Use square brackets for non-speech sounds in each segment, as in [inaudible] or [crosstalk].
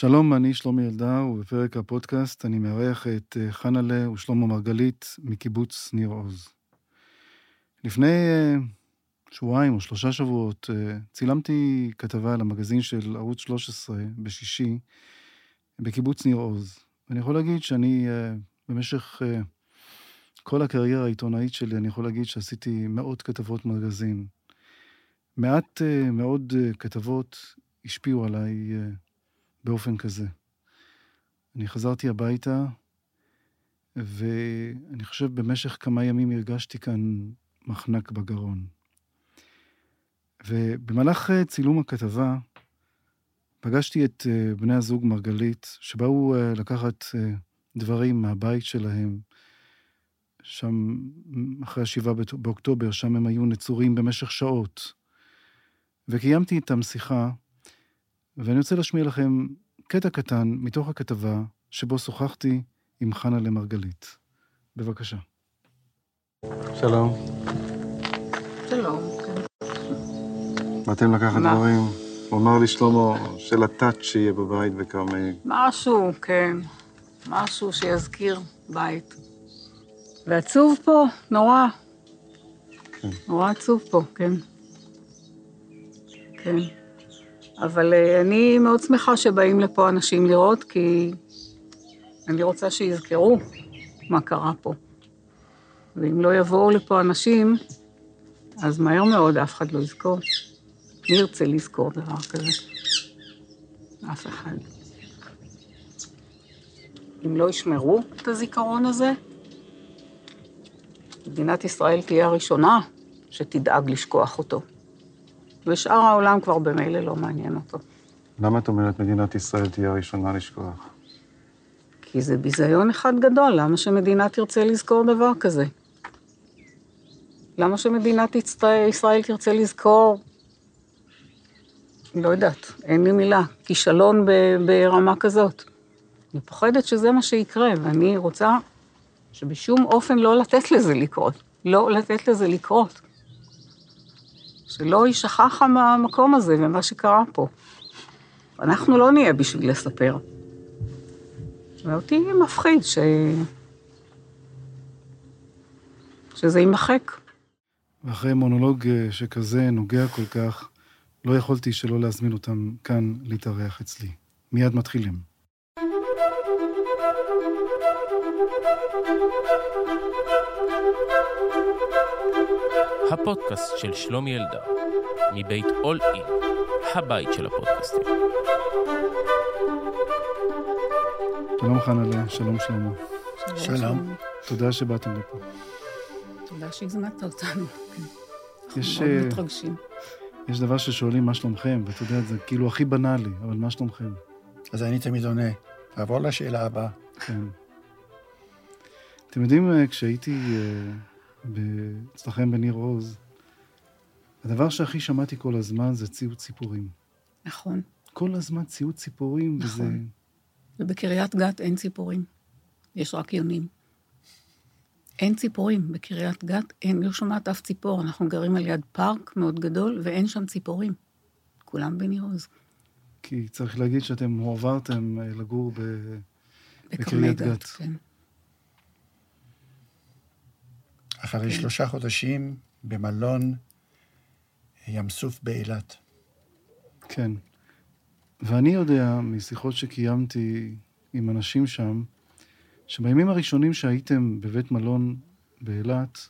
שלום, אני שלומי אלדר, ובפרק הפודקאסט אני מארח את אה, חנה'לה ושלמה מרגלית מקיבוץ ניר עוז. לפני אה, שבועיים או שלושה שבועות אה, צילמתי כתבה על המגזין של ערוץ 13 בשישי בקיבוץ ניר עוז. ואני יכול להגיד שאני במשך כל הקריירה העיתונאית שלי, אני יכול להגיד שעשיתי מאות כתבות מגזין. מעט מאוד כתבות השפיעו עליי באופן כזה. אני חזרתי הביתה, ואני חושב במשך כמה ימים הרגשתי כאן מחנק בגרון. ובמהלך אה, צילום הכתבה, פגשתי את אה, בני הזוג מרגלית, שבאו אה, לקחת דברים מהבית שלהם, שם, אחרי השבעה באוקטובר, שם הם היו נצורים במשך שעות. וקיימתי איתם שיחה, ואני רוצה להשמיע לכם קטע קטן מתוך הכתבה שבו שוחחתי עם חנה למרגלית. בבקשה. שלום. שלום. באתם לקחת מה? דברים? הוא אמר לי, שלמה, של הטאט שיהיה בבית בכרמל. משהו, כן. משהו שיזכיר בית. ועצוב פה, נורא. כן. נורא עצוב פה, כן. כן. אבל uh, אני מאוד שמחה שבאים לפה אנשים לראות, כי אני רוצה שיזכרו מה קרה פה. ואם לא יבואו לפה אנשים, אז מהר מאוד אף אחד לא יזכור. מי ירצה לזכור דבר כזה? אף אחד. אם לא ישמרו את הזיכרון הזה, מדינת ישראל תהיה הראשונה שתדאג לשכוח אותו. ושאר העולם כבר במילא לא מעניין אותו. למה את אומרת מדינת ישראל תהיה הראשונה לשכוח? כי זה ביזיון אחד גדול, למה שמדינה תרצה לזכור דבר כזה? למה שמדינת ישראל תרצה לזכור, לא יודעת, אין לי מילה, כישלון ברמה כזאת. אני פוחדת שזה מה שיקרה, ואני רוצה שבשום אופן לא לתת לזה לקרות. לא לתת לזה לקרות. שלא יישכח המקום הזה ומה שקרה פה. אנחנו לא נהיה בשביל לספר. ואותי מפחיד ש... שזה יימחק. ואחרי מונולוג אה, שכזה נוגע כל כך, לא יכולתי שלא להזמין אותם כאן להתארח אצלי. מיד מתחילים. הפודקאסט של שלומי אלדר, מבית אול אין, הבית של הפודקאסטים. שלום חנלה, שלום שלמה. שלום. תודה שבאתם לפה. תודה שהזמנת אותנו. יש... מאוד אה, מתרגשים. יש דבר ששואלים מה שלומכם, ואתה יודע, זה כאילו הכי בנאלי, אבל מה שלומכם? אז אני תמיד עונה, תעבור לשאלה הבאה. כן. אתם יודעים, אה, כשהייתי אה, אצלכם בניר עוז, הדבר שהכי שמעתי כל הזמן זה ציוץ ציפורים. נכון. כל הזמן ציוץ ציפורים, נכון. וזה... ובקריית גת אין ציפורים, יש רק יונים. אין ציפורים בקריית גת, אין, לא שומעת אף ציפור. אנחנו גרים על יד פארק מאוד גדול, ואין שם ציפורים. כולם בניר עוז. כי צריך להגיד שאתם הועברתם אה, לגור ב... בקריית גת. כן. אחרי כן. שלושה חודשים במלון ים סוף באילת. כן. ואני יודע משיחות שקיימתי עם אנשים שם, שבימים הראשונים שהייתם בבית מלון באילת,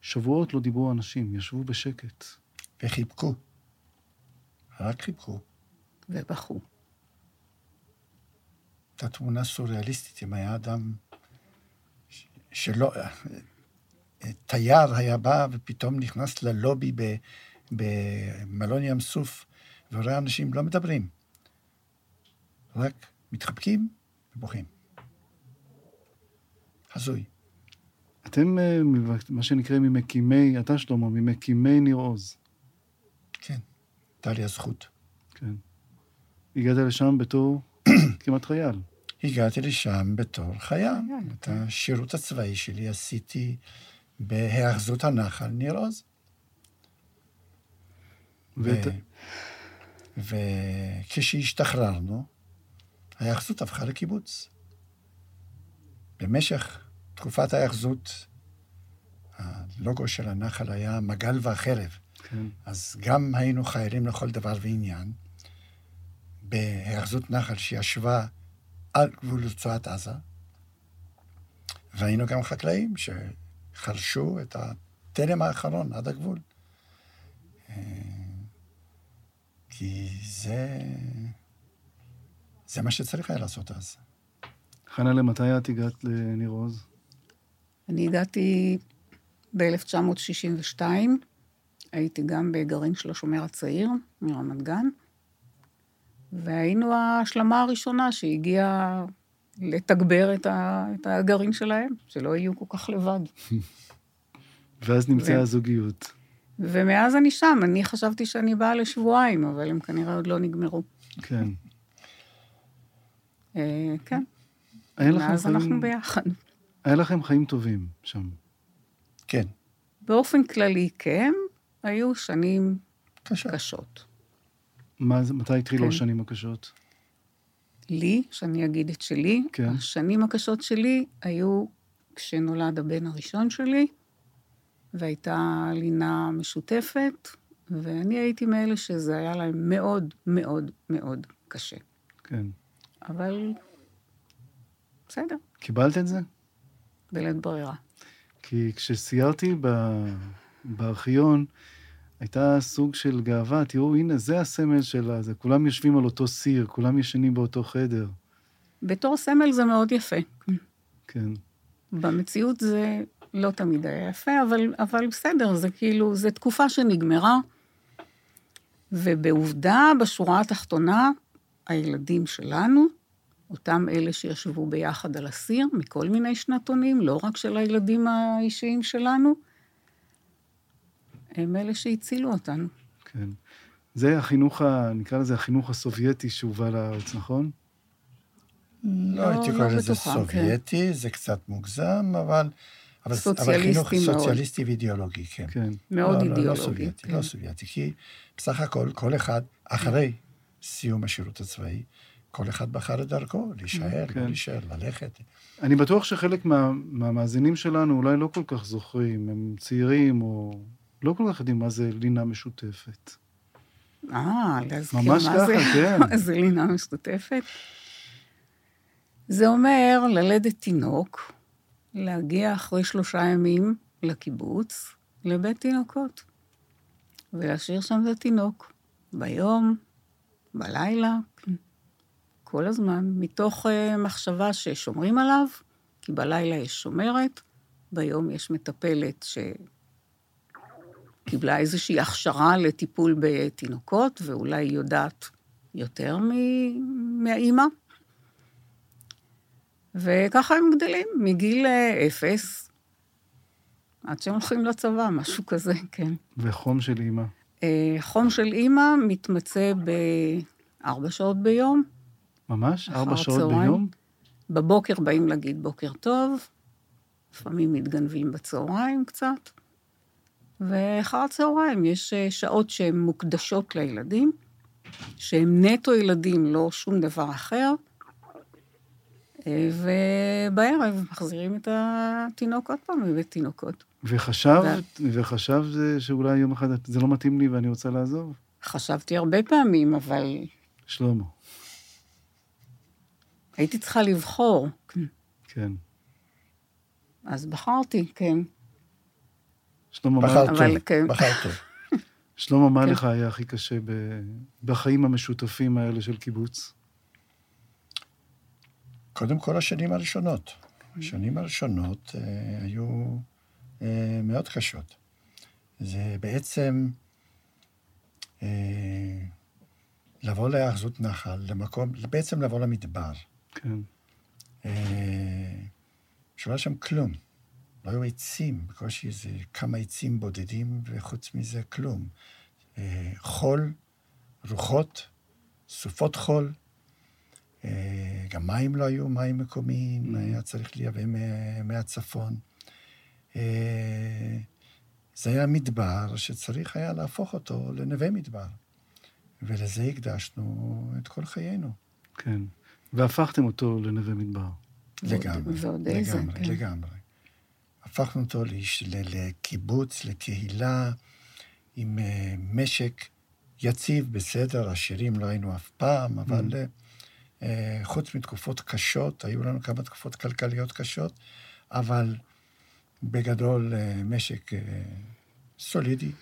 שבועות לא דיברו אנשים, ישבו בשקט. וחיבקו. רק חיבקו. ובכו. הייתה תמונה סוריאליסטית, אם היה אדם שלא... תייר היה בא ופתאום נכנס ללובי במלון ים סוף, ורואה אנשים לא מדברים, רק מתחבקים ובוכים. הזוי. אתם, אה, מה שנקרא, ממקימי, אתה שלמה, ממקימי ניר עוז. כן, הייתה לי הזכות. כן. הגעת לשם בתור [clears throat] כמעט חייל. הגעתי לשם בתור חייל. את השירות הצבאי שלי עשיתי בהיאחזות הנחל ניר עוז. וכשהשתחררנו, ההיאחזות הפכה לקיבוץ. במשך תקופת ההיאחזות, הלוגו של הנחל היה מגל והחרב. כן. אז גם היינו חיילים לכל דבר ועניין, בהיאחזות נחל שישבה על גבול רצועת עזה, והיינו גם חקלאים שחרשו את התלם האחרון עד הגבול. אה, כי זה... זה מה שצריך היה לעשות אז. חנה, למתי את הגעת לניר עוז? אני הגעתי ב-1962, הייתי גם בגרעין של השומר הצעיר, מרמת גן, והיינו ההשלמה הראשונה שהגיעה לתגבר את, ה, את הגרעין שלהם, שלא יהיו כל כך לבד. [laughs] ואז נמצאה ו- הזוגיות. ומאז אני שם, אני חשבתי שאני באה לשבועיים, אבל הם כנראה עוד לא נגמרו. כן. אה, כן, מאז אנחנו ביחד. היה לכם חיים טובים שם. כן, באופן כללי, כן, היו שנים קשה. קשות. מה מתי התחילו כן. השנים הקשות? לי, שאני אגיד את שלי, כן. השנים הקשות שלי היו כשנולד הבן הראשון שלי, והייתה לינה משותפת, ואני הייתי מאלה שזה היה להם מאוד מאוד מאוד קשה. כן. אבל בסדר, קיבלת את זה? בלית ברירה. כי כשסיירתי ב... בארכיון, הייתה סוג של גאווה, תראו, הנה, זה הסמל של הזה, כולם יושבים על אותו סיר, כולם ישנים באותו חדר. בתור סמל זה מאוד יפה. כן, במציאות זה לא תמיד היה יפה, אבל, אבל בסדר, זה כאילו, זו תקופה שנגמרה, ובעובדה, בשורה התחתונה, הילדים שלנו, אותם אלה שישבו ביחד על הסיר, מכל מיני שנתונים, לא רק של הילדים האישיים שלנו, הם אלה שהצילו אותנו. כן. זה החינוך, ה... נקרא לזה החינוך הסובייטי שהובא לארץ, נכון? לא לא- הייתי לא קורא לזה בטוחה, סובייטי, זה קצת מוגזם, אבל... אבל- חינוך מאוד. סוציאליסטי ואידיאולוגי, כן. כן. מאוד לא, לא, אידיאולוגי. לא סובייטי, כן. לא סובייטי, כי בסך הכל, כל אחד, אחרי סיום השירות הצבאי, כל אחד בחר את דרכו, להישאר, כן. לא להישאר, ללכת. אני בטוח שחלק מה... מהמאזינים שלנו אולי לא כל כך זוכרים, הם צעירים או לא כל כך יודעים מה זה לינה משותפת. אה, להזכיר ממש מה ככה, זה, כן. מה [laughs] זה לינה משותפת. זה אומר ללדת תינוק, להגיע אחרי שלושה ימים לקיבוץ, לבית תינוקות, ולהשאיר שם את התינוק, ביום, בלילה, כל הזמן, מתוך uh, מחשבה ששומרים עליו, כי בלילה יש שומרת, ביום יש מטפלת ש... קיבלה איזושהי הכשרה לטיפול בתינוקות, ואולי היא יודעת יותר מ- מהאימא. וככה הם גדלים, מגיל אה, אפס עד שהם הולכים לצבא, משהו כזה, כן. וחום של אימא. אה, חום של אימא מתמצא בארבע שעות ביום. ממש? ארבע שעות הצהריים. ביום? בבוקר באים להגיד בוקר טוב, לפעמים מתגנבים בצהריים קצת, ואחר הצהריים יש אה, שעות שהן מוקדשות לילדים, שהם נטו ילדים, לא שום דבר אחר, אה, ובערב מחזירים את התינוק עוד פעם מבית תינוקות. וחשבת, וחשבת שאולי יום אחד זה לא מתאים לי ואני רוצה לעזוב? חשבתי הרבה פעמים, אבל שלמה, הייתי צריכה לבחור, כן. אז בחרתי, כן. שלמה, מה, בחר אבל טוב, כן. בחר טוב. [laughs] שלמה, מה כן. לך היה הכי קשה ב... בחיים המשותפים האלה של קיבוץ? קודם כל, השנים הראשונות. השנים הראשונות אה, היו אה, מאוד קשות. זה בעצם אה, לבוא להאחזות נחל, למקום, בעצם לבוא למדבר. כן, אה, שלא היה שם כלום. לא היו עצים, בקושי איזה כמה עצים בודדים, וחוץ מזה כלום. אה, חול, רוחות, סופות חול. אה, גם מים לא היו, מים מקומיים, Mm. היה צריך לייבא מה- מהצפון. אה, זה היה מדבר שצריך היה להפוך אותו לנווה מדבר. ולזה הקדשנו את כל חיינו. כן. והפכתם אותו לנווה מדבר. לגמרי, לגמרי, כן. לגמרי. הפכנו אותו לקיבוץ, לקהילה, עם אה, משק יציב, בסדר, עשירים לא היינו אף פעם, אבל Mm. אה, אה, חוץ מתקופות קשות, היו לנו כמה תקופות כלכליות קשות, אבל בגדול משק סולידי,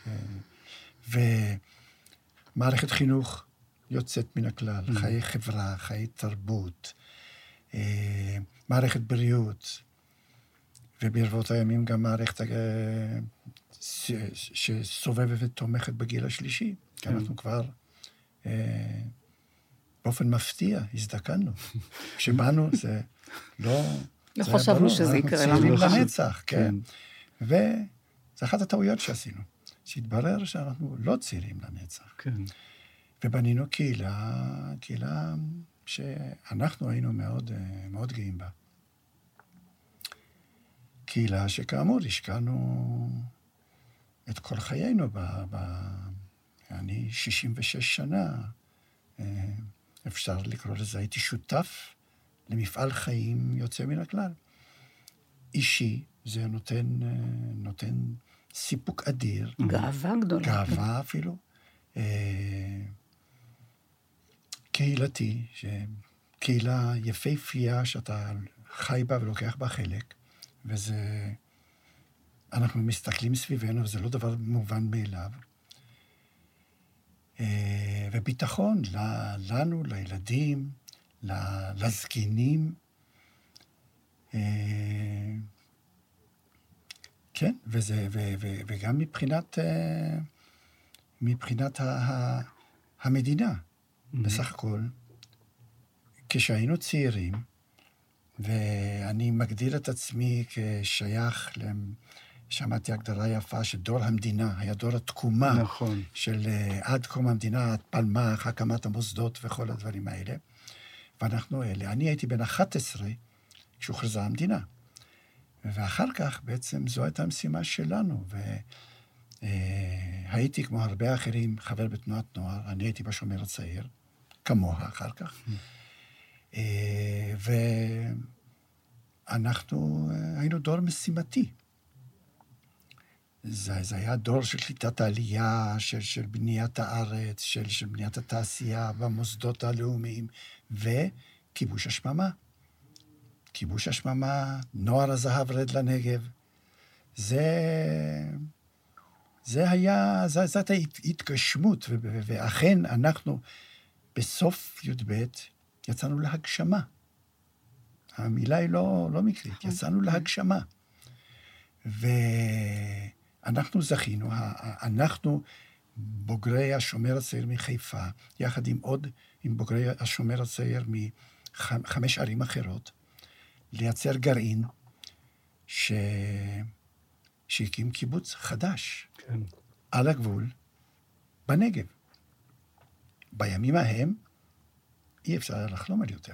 ומערכת חינוך יוצאת מן הכלל, Mm. חיי חברה, חיי תרבות, מערכת בריאות, וברבות הימים גם מערכת אה, שסובבת ותומכת בגיל השלישי, כי כן. אנחנו כבר אה, באופן מפתיע הזדקנו. [laughs] כשבאנו זה לא... לא חשבנו שזה אנחנו יקרה צעירים לנו. לנצח, כן. כן. וזו אחת הטעויות שעשינו, שהתברר שאנחנו לא צעירים לנצח. כן. ובנינו קהילה, קהילה שאנחנו היינו מאוד, אה, מאוד גאים בה. קהילה שכאמור השקענו את כל חיינו ב... ב אני 66 שנה, אה, אפשר לקרוא לזה, הייתי שותף למפעל חיים יוצא מן הכלל. אישי, זה נותן, אה, נותן סיפוק אדיר. גאווה גדולה. גאווה אפילו. אה, קהילתי, קהילה יפהפייה שאתה חי בה ולוקח בה חלק, וזה... אנחנו מסתכלים סביבנו, וזה לא דבר מובן מאליו. אה, וביטחון לנו, לילדים, לזקנים. אה, כן, וזה, ו, ו, וגם מבחינת, אה, מבחינת ה, ה, המדינה. בסך הכל, כשהיינו צעירים, ואני מגדיר את עצמי כשייך, למ- שמעתי הגדרה יפה, שדור המדינה, היה דור התקומה. נכון. של אה, עד קום המדינה, פלמ"ח, הקמת המוסדות וכל הדברים האלה. ואנחנו אלה. אני הייתי בן 11 כשהוכרזה המדינה. ואחר כך בעצם זו הייתה המשימה שלנו. והייתי, כמו הרבה אחרים, חבר בתנועת נוער, אני הייתי בשומר הצעיר, כמוה אחר כך. אה, ואנחנו אה, היינו דור משימתי. זה, זה היה דור של קליטת העלייה, של, של בניית הארץ, של, של בניית התעשייה והמוסדות הלאומיים, וכיבוש השממה. כיבוש השממה, נוער הזהב רד לנגב. זה, זה היה, זאת ההתגשמות, ו- ו- ואכן אנחנו בסוף י"ב יצאנו להגשמה. המילה היא לא, לא מקרית, יצאנו להגשמה. ואנחנו זכינו, אנחנו בוגרי השומר הצעיר מחיפה, יחד עם עוד, עם בוגרי השומר הצעיר מחמש ערים אחרות, לייצר גרעין ש... שהקים קיבוץ חדש כן. על הגבול בנגב. בימים ההם אי אפשר היה לחלום על יותר.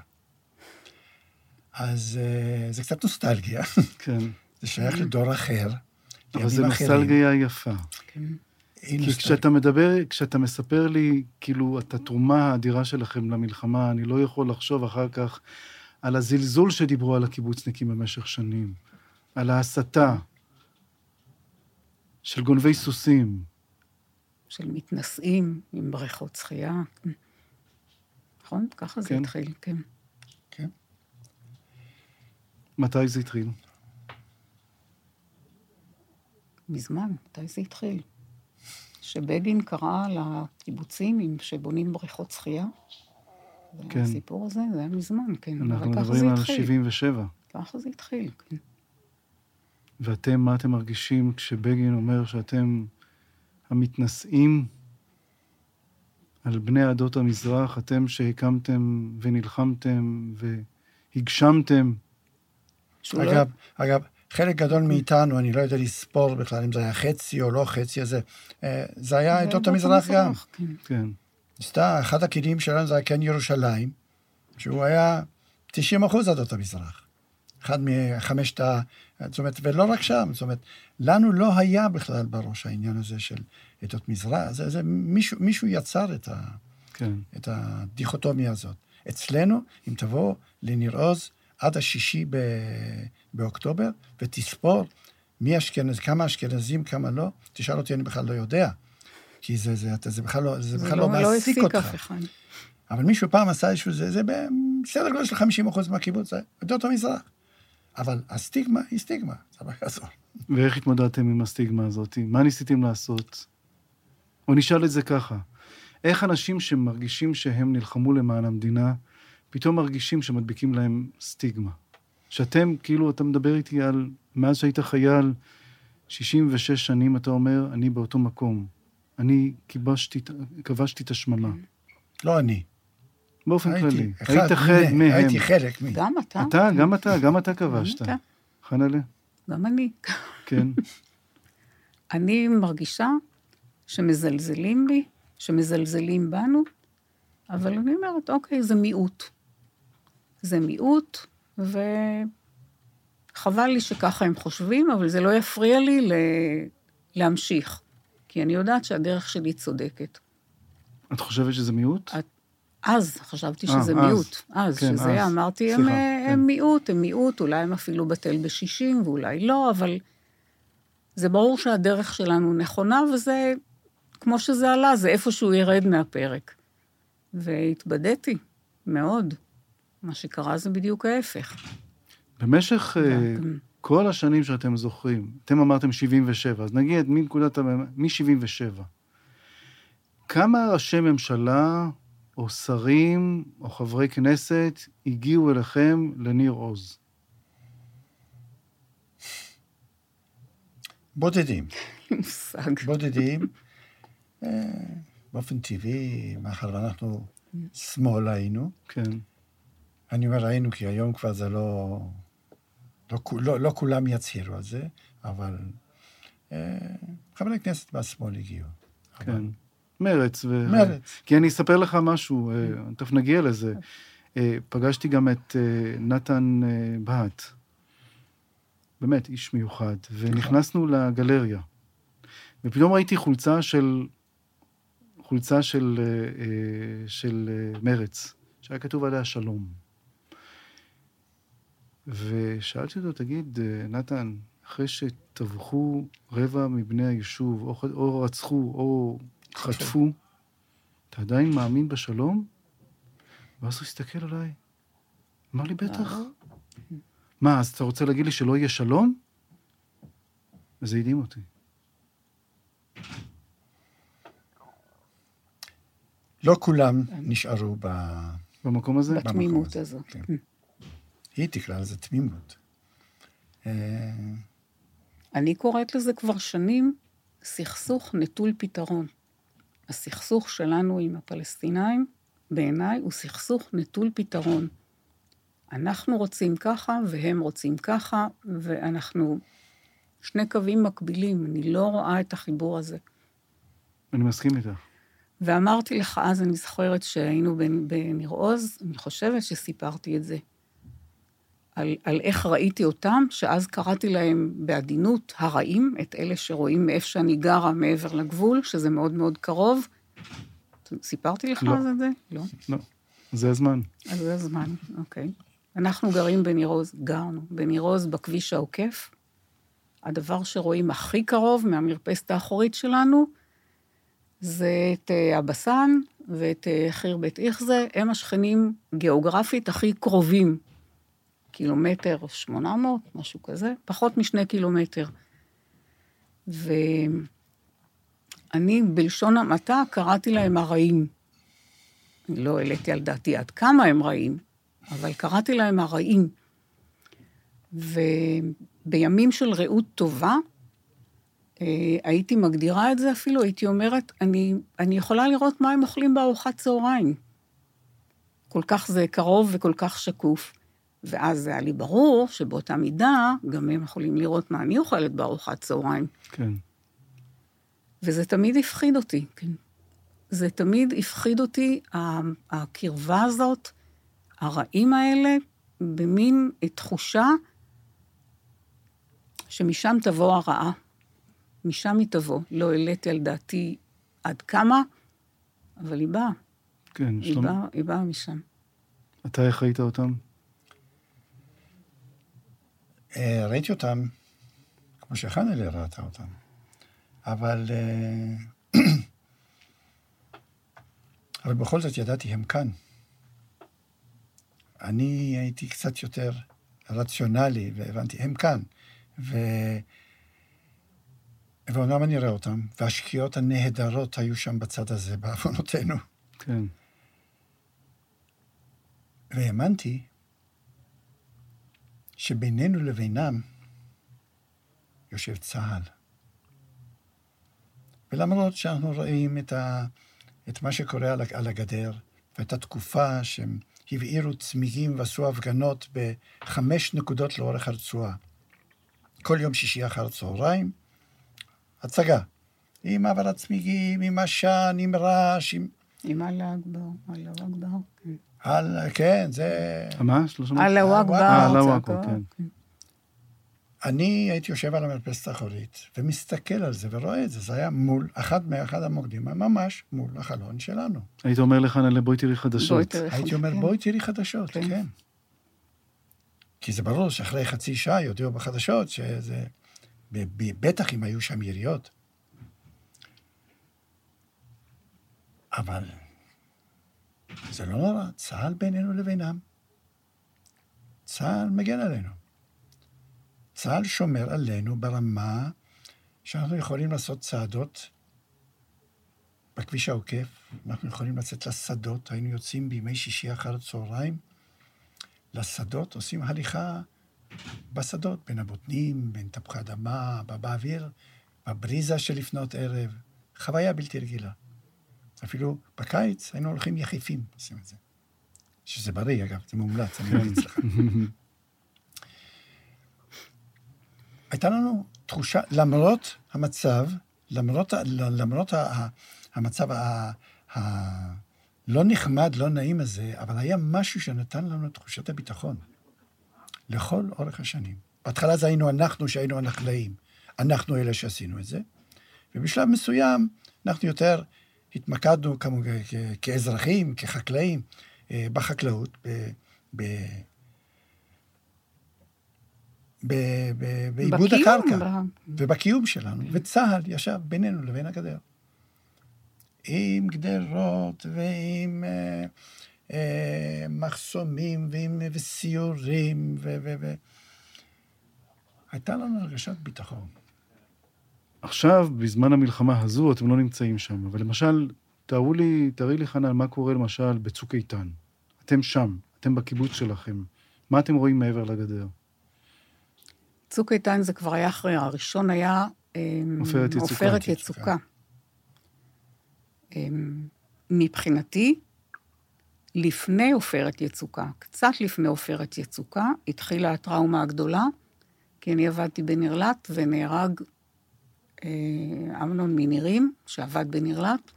אז אה, זה קצת נוסטלגיה, כן. זה שייך לדור אחר, אבל זו אחרים. נוסטלגיה יפה. כן. כי. כשאתה מדבר, כשאתה מספר לי, כאילו, את התרומה האדירה שלכם למלחמה, אני לא יכול לחשוב אחר כך על הזלזול שדיברו על הקיבוצניקים במשך שנים, על ההסתה של גונבי סוסים. של מתנשאים עם בריכות שחייה. נכון? ככה זה כן. התחיל, כן. כן. מתי זה התחיל? מזמן, מתי זה התחיל? שבגין קרא לקיבוצים עם- שבונים בריכות שחייה. כן. הסיפור הזה, זה היה מזמן, כן. אנחנו מדברים זה על התחיל. 77. ככה זה התחיל, כן. ואתם, מה אתם מרגישים כשבגין אומר שאתם המתנשאים על בני עדות המזרח, אתם שהקמתם ונלחמתם והגשמתם? אגב, אגב, חלק גדול מאיתנו, אני לא יודע לספור בכלל אם זה היה חצי או לא חצי, זה, אה, זה היה עדות המזרח גם. כן. כן. סתם, אחד הכלים שלנו זה היה כן ירושלים, שהוא היה 90 אחוז עדות המזרח. אחד מחמשת ה... זאת אומרת, ולא רק שם, זאת אומרת, לנו לא היה בכלל בראש העניין הזה של עדות מזרח, זה, זה מישהו, מישהו יצר את, ה, כן. את הדיכוטומיה הזאת. אצלנו, אם תבוא לניר עוז עד השישי ב... באוקטובר, ותספור מי אשכנז, כמה אשכנזים, כמה לא, תשאל אותי, אני בכלל לא יודע. כי זה, זה, זה, זה בכלל לא, זה בכלל לא, לא מעסיק העסיק אותך. אף אחד. אבל מישהו פעם עשה איזשהו, זה, זה בסדר גודל של 50 אחוז מהקיבוץ, זה יותר טוב מזרח. אבל הסטיגמה היא סטיגמה, זה לא יעזור. ואיך התמודדתם עם הסטיגמה הזאת? מה ניסיתם לעשות? או נשאל את זה ככה, איך אנשים שמרגישים שהם נלחמו למען המדינה, פתאום מרגישים שמדביקים להם סטיגמה? שאתם, כאילו, אתה מדבר איתי על, מאז שהיית חייל, 66 שנים, אתה אומר, אני באותו מקום. אני כיבשתי, כבשתי את השממה. לא אני. באופן הייתי כללי. אחד היית חלק מהם. הייתי חלק מהם. גם אתה. אתה, גם אתה, גם אתה כבשת. חנלה? גם אני. כן. [laughs] אני מרגישה שמזלזלים בי, שמזלזלים בנו, אבל אני אומרת, אוקיי, זה מיעוט. זה מיעוט, וחבל לי שככה הם חושבים, אבל זה לא יפריע לי ל... להמשיך. כי אני יודעת שהדרך שלי צודקת. את חושבת שזה מיעוט? את- אז חשבתי אה, שזה אז. מיעוט. אז, כן, שזה, אז. אמרתי, הם, סליחה, אה, כן. הם מיעוט, הם מיעוט, אולי הם אפילו בטל בשישים ואולי לא, אבל זה ברור שהדרך שלנו נכונה, וזה, כמו שזה עלה, זה איפשהו ירד מהפרק. והתבדיתי מאוד. מה שקרה זה בדיוק ההפך. במשך ואתם- כל השנים שאתם זוכרים, אתם אמרתם 77, אז נגיד מנקודת, ה- מ-77, כמה ראשי ממשלה או שרים או חברי כנסת הגיעו אליכם לניר עוז? בודדים. מושג. בודדים. אה, באופן טבעי, מאחר ואנחנו שמאל היינו, כן. אני אומר היינו כי היום כבר זה לא... לא, לא, לא כולם יצהירו על זה, אבל אה, חברי כנסת מהשמאל הגיעו. כן. מרץ. ו... מרץ. כי אני אספר לך משהו, אה, תכף נגיע לזה. אה, פגשתי גם את אה, נתן בהט. באמת, איש מיוחד. ונכנסנו לגלריה. ופתאום ראיתי חולצה של... חולצה של, של מרץ, שהיה כתוב עליה שלום. ושאלתי אותו, תגיד, נתן, אחרי שטבחו רבע מבני היישוב, או, או רצחו, או חטפו, אתה עדיין מאמין בשלום? ואז הוא הסתכל עליי, אמר לי, בטח. מה, אז אתה רוצה להגיד לי שלא יהיה שלום? וזה הדהים אותי. לא כולם נשארו ב... במקום הזה? בתמימות הזאת. כן. היא תקרא לזה תמימות. אה, אני קוראת לזה כבר שנים סכסוך נטול פתרון. הסכסוך שלנו עם הפלסטינאים, בעיניי, הוא סכסוך נטול פתרון. אנחנו רוצים ככה, והם רוצים ככה, ואנחנו שני קווים מקבילים. אני לא רואה את החיבור הזה. אני מסכים איתך. ואמרתי לך אז, אני זוכרת שהיינו בנ- בניר עוז, אני חושבת שסיפרתי את זה. על, על איך ראיתי אותם, שאז קראתי להם בעדינות הרעים, את אלה שרואים מאיפה שאני גרה מעבר לגבול, שזה מאוד מאוד קרוב. סיפרתי לך לא. על זה? לא. לא, זה הזמן. אז זה הזמן, אוקיי. אנחנו גרים בניר עוז, גרנו בניר עוז בכביש העוקף. הדבר שרואים הכי קרוב מהמרפסת האחורית שלנו, זה את אה, הבסן ואת אה, חיר בית איכזה, הם השכנים גיאוגרפית הכי קרובים. קילומטר 800, משהו כזה, פחות משני קילומטר. ואני, בלשון המעטה, קראתי להם הרעים. אני לא העליתי על דעתי עד כמה הם רעים, אבל קראתי להם הרעים. ובימים של רעות טובה, אה, הייתי מגדירה את זה אפילו, הייתי אומרת, אני, אני יכולה לראות מה הם אוכלים בארוחת צהריים. כל כך זה קרוב וכל כך שקוף. ואז זה היה לי ברור שבאותה מידה, גם הם יכולים לראות מה אני אוכלת בארוחת צהריים. כן. וזה תמיד הפחיד אותי, כן. זה תמיד הפחיד אותי, הקרבה הזאת, הרעים האלה, במין תחושה שמשם תבוא הרעה. משם היא תבוא. לא העליתי על דעתי עד כמה, אבל היא באה. כן, היא שלום. באה, היא באה משם. אתה איך ראית אותם? אה, ראיתי אותם כמו שחנלה ראתה אותם, אבל... אה, [clears throat] אבל בכל זאת ידעתי, הם כאן. אני הייתי קצת יותר רציונלי, והבנתי, הם כאן. ו... ואומנם אני רואה אותם, והשקיעות הנהדרות היו שם בצד הזה, [laughs] בעוונותינו. כן. והאמנתי שבינינו לבינם יושב צה"ל. ולמרות שאנחנו רואים את, ה, את מה שקורה על, על הגדר, ואת התקופה שהם הבעירו צמיגים ועשו הפגנות בחמש נקודות לאורך הרצועה. כל יום שישי אחר הצהריים, הצגה. עם העברת צמיגים, עם עשן, עם רעש, עם... עם אכבר, אללה אכבר. כן. על... כן, זה... מה? לא שמעתי. אללה אכבר. אללהו אכבר. כן. אני הייתי יושב על המרפסת האחורית ומסתכל על זה ורואה את זה. זה היה מול אחד מאחד המוקדים, ממש מול החלון שלנו. היית אומר לחנלה, בואי תראי חדשות. הייתי אומר, כן. בואי תראי חדשות, כן. כן. כי זה ברור שאחרי חצי שעה יודיעו בחדשות שזה... בטח אם היו שם יריות. אבל זה לא נורא, צה"ל בינינו לבינם. צה"ל מגן עלינו. צה"ל שומר עלינו ברמה שאנחנו יכולים לעשות צעדות בכביש העוקף, אנחנו יכולים לצאת לשדות, היינו יוצאים בימי שישי אחר הצהריים לשדות, עושים הליכה בשדות, בין הבוטנים, בין תפוחי אדמה, בא- באוויר, בבריזה של לפנות ערב. חוויה בלתי רגילה. אפילו בקיץ היינו הולכים יחיפים, עושים את זה. שזה בריא, אגב, זה מומלץ, אני ממליץ לך. [laughs] הייתה לנו תחושה, למרות המצב, למרות, למרות ה- ה- המצב ה- ה- לא נחמד, לא נעים הזה, אבל היה משהו שנתן לנו את תחושת הביטחון לכל אורך השנים. בהתחלה זה היינו אנחנו שהיינו הנחלאים, אנחנו אלה שעשינו את זה, ובשלב מסוים אנחנו יותר התמקדנו כמו, כ- כאזרחים, כחקלאים, אה, בחקלאות, ב, ב, ב, ב, בעיבוד בקיום, הקרקע ב- ובקיום שלנו, וצה"ל ישב בינינו לבין הגדר. עם גדרות ועם אה, אה, מחסומים ועם וסיורים, ו, ו, ו... הייתה לנו הרגשת ביטחון. עכשיו, בזמן המלחמה הזו, אתם לא נמצאים שם, אבל למשל, תארו לי, תראי לי, חנן, מה קורה למשל בצוק איתן. אתם שם, אתם בקיבוץ שלכם. מה אתם רואים מעבר לגדר? צוק איתן זה כבר היה אחרי, הראשון היה... אמ, עופרת יצוקה. עופרת יצוקה. אמ, מבחינתי, לפני עופרת יצוקה, קצת לפני עופרת יצוקה, התחילה הטראומה הגדולה, כי אני עבדתי בנרלט ונהרג אמנון מנירים, שעבד בנרלט,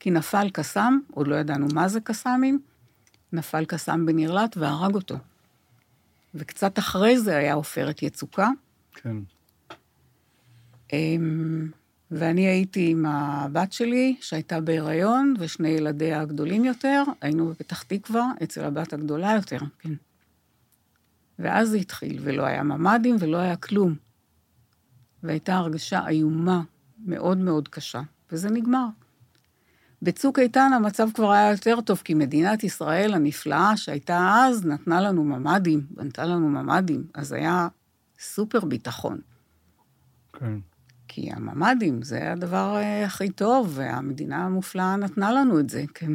כי נפל קסאם, עוד לא ידענו מה זה קסאמים, נפל קסאם בנרלט והרג אותו. וקצת אחרי זה היה עופרת יצוקה. כן. אמ, ואני הייתי עם הבת שלי, שהייתה בהיריון, ושני ילדיה הגדולים יותר, היינו בפתח תקווה, אצל הבת הגדולה יותר, כן. ואז זה התחיל, ולא היה ממ"דים ולא היה כלום. והייתה הרגשה איומה, מאוד מאוד קשה, וזה נגמר. בצוק איתן המצב כבר היה יותר טוב, כי מדינת ישראל הנפלאה שהייתה אז, נתנה לנו ממ"דים, בנתה לנו ממ"דים, אז היה סופר ביטחון. כן. כי הממ"דים זה הדבר אה, הכי טוב, והמדינה המופלאה נתנה לנו את זה, כן.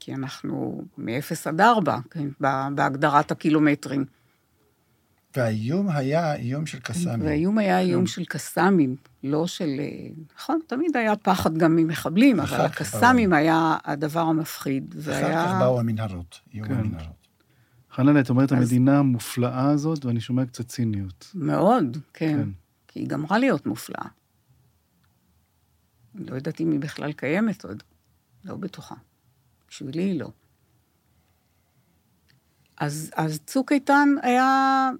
כי אנחנו מ-0 עד 4, כן, בהגדרת הקילומטרים. והאיום היה איום של קסאמים. והאיום היה איום של קסאמים, לא של... אה, נכון, תמיד היה פחד גם ממחבלים, אבל הקסאמים היה הדבר המפחיד. אחר. כך באו המנהרות, איום כן. המנהרות. חנן, את אומרת המדינה המופלאה הזאת, ואני שומע קצת ציניות. מאוד, כן. כן. כי היא גמרה להיות מופלאה. אני לא יודעת אם היא בכלל קיימת עוד. לא בטוחה. בשבילי היא לא. אז, אז צוק איתן היה,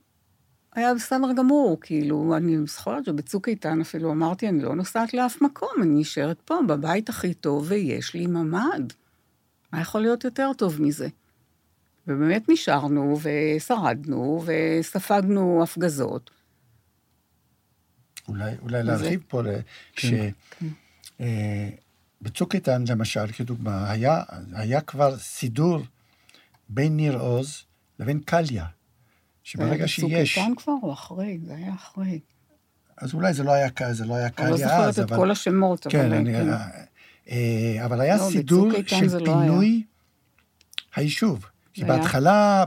היה בסדר גמור, כאילו, אני זוכרת שבצוק איתן אפילו אמרתי, אני לא נוסעת לאף מקום, אני נשארת פה, בבית הכי טוב, ויש לי ממ"ד. מה יכול להיות יותר טוב מזה? ובאמת נשארנו, ושרדנו, וספגנו הפגזות. אולי, אולי להרחיב פה, כן. שבצוק איתן, למשל, כדוגמה, היה, היה כבר סידור בין ניר עוז לבין קליה. שברגע שיש... בצוק איתן כבר או אחרי? זה היה אחרי. אז אולי זה לא היה, זה לא היה אני אז, לא זוכרת את כל השמות, כן, אבל... אני, כן. אה, אבל היה לא, סידור של זה לא היה. פינוי היישוב. כי זה היה- בהתחלה,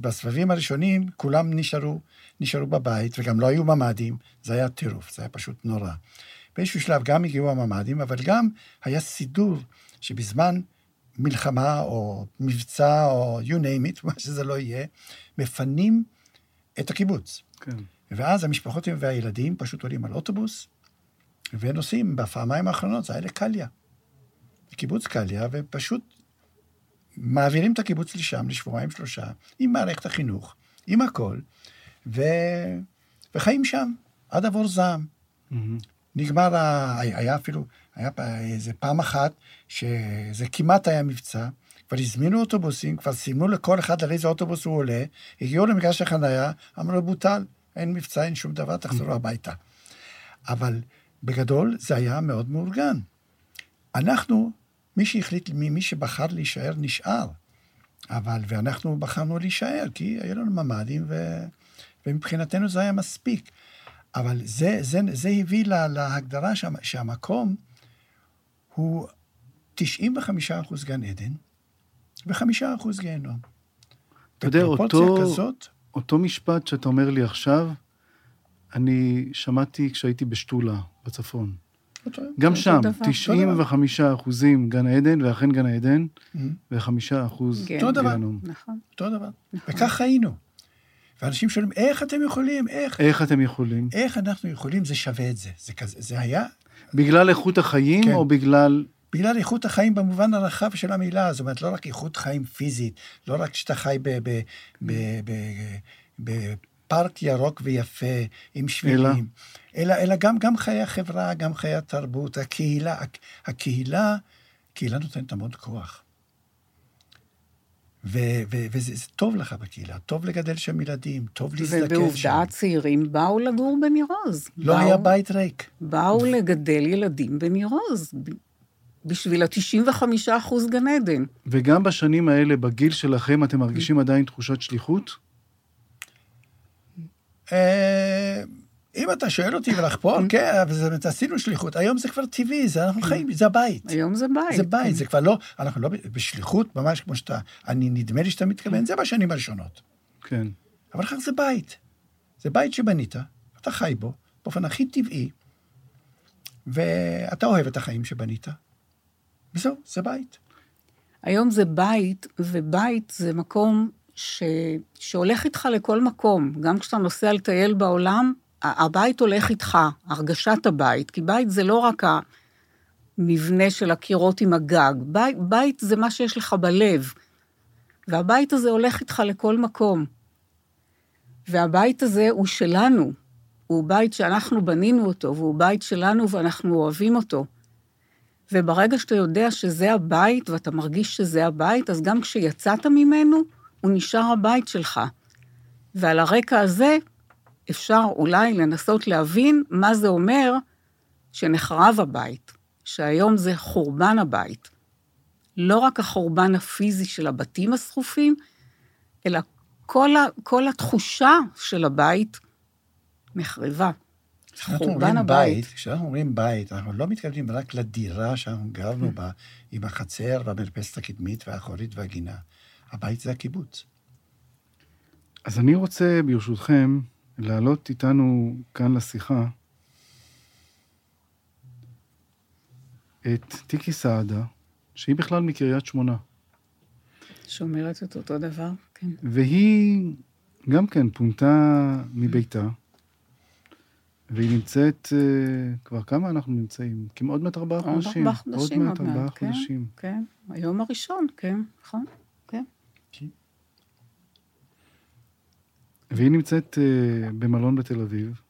בסבבים הראשונים, כולם נשארו, נשארו בבית, וגם לא היו ממ"דים, זה היה טירוף, זה היה פשוט נורא. באיזשהו שלב גם הגיעו הממ"דים, אבל גם היה סידור שבזמן מלחמה או מבצע או you name it, [laughs] מה שזה לא יהיה, מפנים את הקיבוץ. כן. ואז המשפחות והילדים פשוט עולים על אוטובוס ונוסעים בפעמיים האחרונות, זה היה לקליה. לקיבוץ קליה, ופשוט מעבירים את הקיבוץ לשם לשבועיים שלושה, עם מערכת החינוך, עם הכל, ו... וחיים שם, עד עבור זעם. מהמם. נגמר, ה... היה אפילו, היה איזה פעם אחת, שזה כמעט היה מבצע, כבר הזמינו אוטובוסים, כבר סימנו לכל אחד על איזה אוטובוס הוא עולה, הגיעו למגרש החנייה, אמרו לו, בוטל, אין מבצע, אין שום דבר, תחזרו הביתה. אבל בגדול זה היה מאוד מאורגן. אנחנו, מי שהחליט, מי, מי שבחר להישאר, נשאר. אבל, ואנחנו בחרנו להישאר, כי היו לנו ממ"דים, ו, ומבחינתנו זה היה מספיק. אבל זה, זה, זה הביא לה, להגדרה שה, שהמקום הוא 95 אחוז גן עדן ו-5 אחוז גיהנום. אתה יודע, אותו- כזאת, אותו משפט שאתה אומר לי עכשיו, אני שמעתי כשהייתי בשתולה, בצפון. אותו, גם אותו שם, דבר. 95 אחוזים גן עדן, ואכן גן עדן, Mhm. ו-5 אחוז כן. גיהנום. נכון. אותו דבר. נכון. וכך היינו. ואנשים שואלים, איך אתם יכולים? איך? איך אתם יכולים? איך אנחנו יכולים? זה שווה את זה. זה, כזה, זה היה בגלל איכות החיים, כן. או בגלל... בגלל איכות החיים במובן הרחב של המילה, זאת אומרת, לא רק איכות חיים פיזית, לא רק שאתה חי ב- ב- ב- ב- בפארק ירוק ויפה, עם שבילים, אלא, אלא גם, גם חיי החברה, גם חיי התרבות, הקהילה. הק- הקהילה, קהילה נותנת המון כוח. ו- ו- וזה זה טוב לך בקהילה, טוב לגדל שם ילדים, טוב להזדקן שם. ובעובדה הצעירים באו לגור בניר עוז. לא באו- היה בית ריק. באו לגדל ילדים בניר עוז, בשביל ה-95 אחוז גן עדן. וגם בשנים האלה, בגיל שלכם, אתם מרגישים עדיין תחושת שליחות? אם אתה שואל אותי ולחפור, כן, אבל זה, עשינו שליחות. היום זה כבר טבעי, זה אנחנו חיים, זה הבית. היום זה בית. זה בית, זה כבר לא, אנחנו לא בשליחות, ממש כמו שאתה, אני, נדמה לי שאתה מתכוון, זה בשנים הראשונות. כן. אבל אחר זה בית. זה בית שבנית, אתה חי בו, באופן הכי טבעי, ואתה אוהב את החיים שבנית. וזהו, זה בית. היום זה בית, ובית זה מקום ש... שהולך איתך לכל מקום. גם כשאתה נוסע לטייל בעולם, הבית הולך איתך, הרגשת הבית. כי בית זה לא רק המבנה של הקירות עם הגג, בית, בית זה מה שיש לך בלב. והבית הזה הולך איתך לכל מקום. והבית הזה הוא שלנו. הוא בית שאנחנו בנינו אותו, והוא בית שלנו ואנחנו אוהבים אותו. וברגע שאתה יודע שזה הבית ואתה מרגיש שזה הבית, אז גם כשיצאת ממנו, הוא נשאר הבית שלך. ועל הרקע הזה אפשר אולי לנסות להבין מה זה אומר שנחרב הבית, שהיום זה חורבן הבית. לא רק החורבן הפיזי של הבתים השרופים, אלא כל, ה, כל התחושה של הבית נחרבה. חורבן הבית. בית, כשאנחנו אומרים בית, אנחנו לא מתכוונים רק לדירה שאנחנו גרנו בה, עם החצר והמרפסת הקדמית והאחורית והגינה. הבית זה הקיבוץ. אז אני רוצה, ברשותכם, להעלות איתנו כאן לשיחה את טיקי סעדה, שהיא בכלל מקריית שמונה. שאומרת את אותו דבר, כן. והיא גם כן פונתה מביתה, והיא נמצאת, אה, כבר כמה אנחנו נמצאים? כמעט עוד מעט ארבעה חודשים. ארבעה חודשים עוד מעט עוד מעט, ארבעה כן. חודשים. כן, היום הראשון, כן, נכון, כן. והיא נמצאת אה, במלון בתל אביב.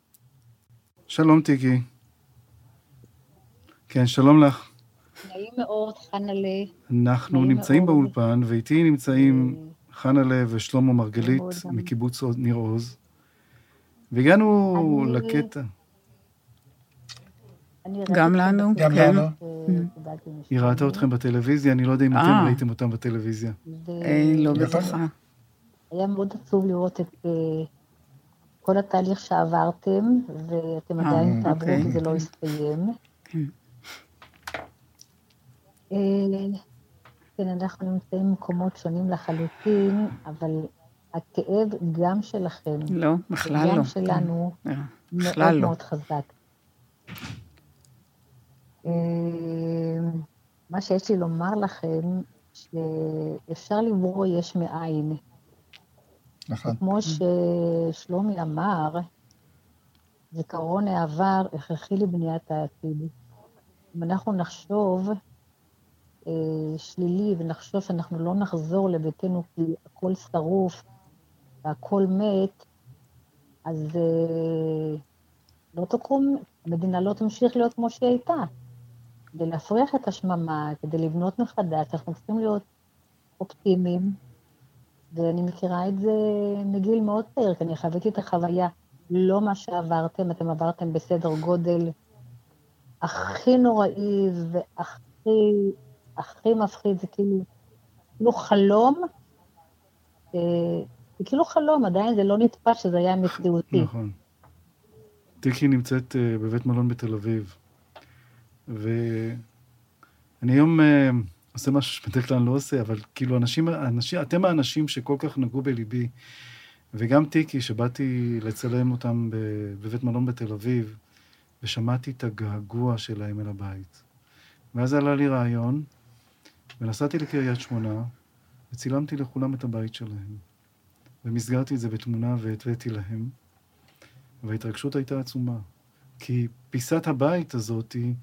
שלום, טיקי. כן, שלום לך. נעים מאוד, חנלה. אנחנו נעים נמצאים מאוד. באולפן, ואיתי נמצאים חנה לב ושלמה מרגלית. מקיבוץ ניר עוז. והגענו אני- לקטע. אני גם לנו, גם. אה, קיבלתי היא ראתה אתכם בטלוויזיה, אני לא יודע אם אתם אה. ראיתם אותם בטלוויזיה. אה, לא יכול בטוחה. היה מאוד עצוב לראות את אה, כל התהליך שעברתם, ואתם אה, עדיין תעברו אוקיי. כי זה לא הסתיים. כן. אה, כן, אנחנו נמצאים במקומות שונים לחלוטין, אבל הכאב גם שלכם, לא, בכלל לא. וגם שלנו, אה, מאוד לא. מאוד חזק. מה שיש לי לומר לכם, שאפשר לברוא יש מאין. נכון. כמו ששלומי אמר, זיכרון העבר הכרחי לבניית העתיד. אם אנחנו נחשוב אה, שלילי ונחשוב שאנחנו לא נחזור לביתנו כי הכל שרוף והכל מת, אז אה, לא תקום, המדינה לא תמשיך להיות כמו שהיא הייתה. כדי להפריח את השממה, כדי לבנות מחדש, אנחנו צריכים להיות אופטימיים, ואני מכירה את זה מגיל מאוד צעיר, כי אני חוויתי את החוויה, לא מה שעברתם, אתם עברתם בסדר גודל הכי נוראי והכי הכי מפחיד, זה כאילו, כאילו חלום, אה, זה כאילו חלום, עדיין זה לא נתפס שזה היה מציאותי. נכון. טיקי נמצאת אה, בבית מלון בתל אביב, ואני היום אה, עושה משהו שבדרך כלל אני לא עושה, אבל כאילו אנשים, אנשים, אתם האנשים שכל כך נגעו בליבי, וגם טיקי, שבאתי לצלם אותם בבית מלון בתל אביב, ושמעתי את הגעגוע שלהם אל הבית. ואז עלה לי רעיון, ונסעתי לקריית שמונה, וצילמתי לכולם את הבית שלהם. ומסגרתי את זה בתמונה והתוויתי להם. וההתרגשות הייתה עצומה. כי פיסת הבית הזאת, היא-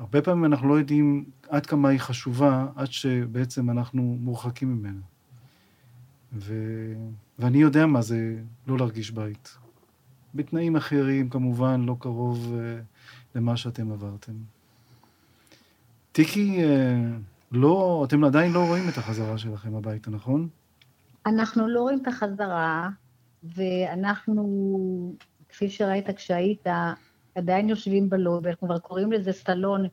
הרבה פעמים אנחנו לא יודעים עד כמה היא חשובה, עד שבעצם אנחנו מורחקים ממנה. ו... ואני יודע מה זה לא להרגיש בית. בתנאים אחרים, כמובן, לא קרוב uh, למה שאתם עברתם. טיקי, uh, לא, אתם עדיין לא רואים את החזרה שלכם הביתה, נכון? אנחנו לא רואים את החזרה, ואנחנו, כפי שראית כשהיית, עדיין יושבים בלובי, אנחנו כבר קוראים לזה סלון,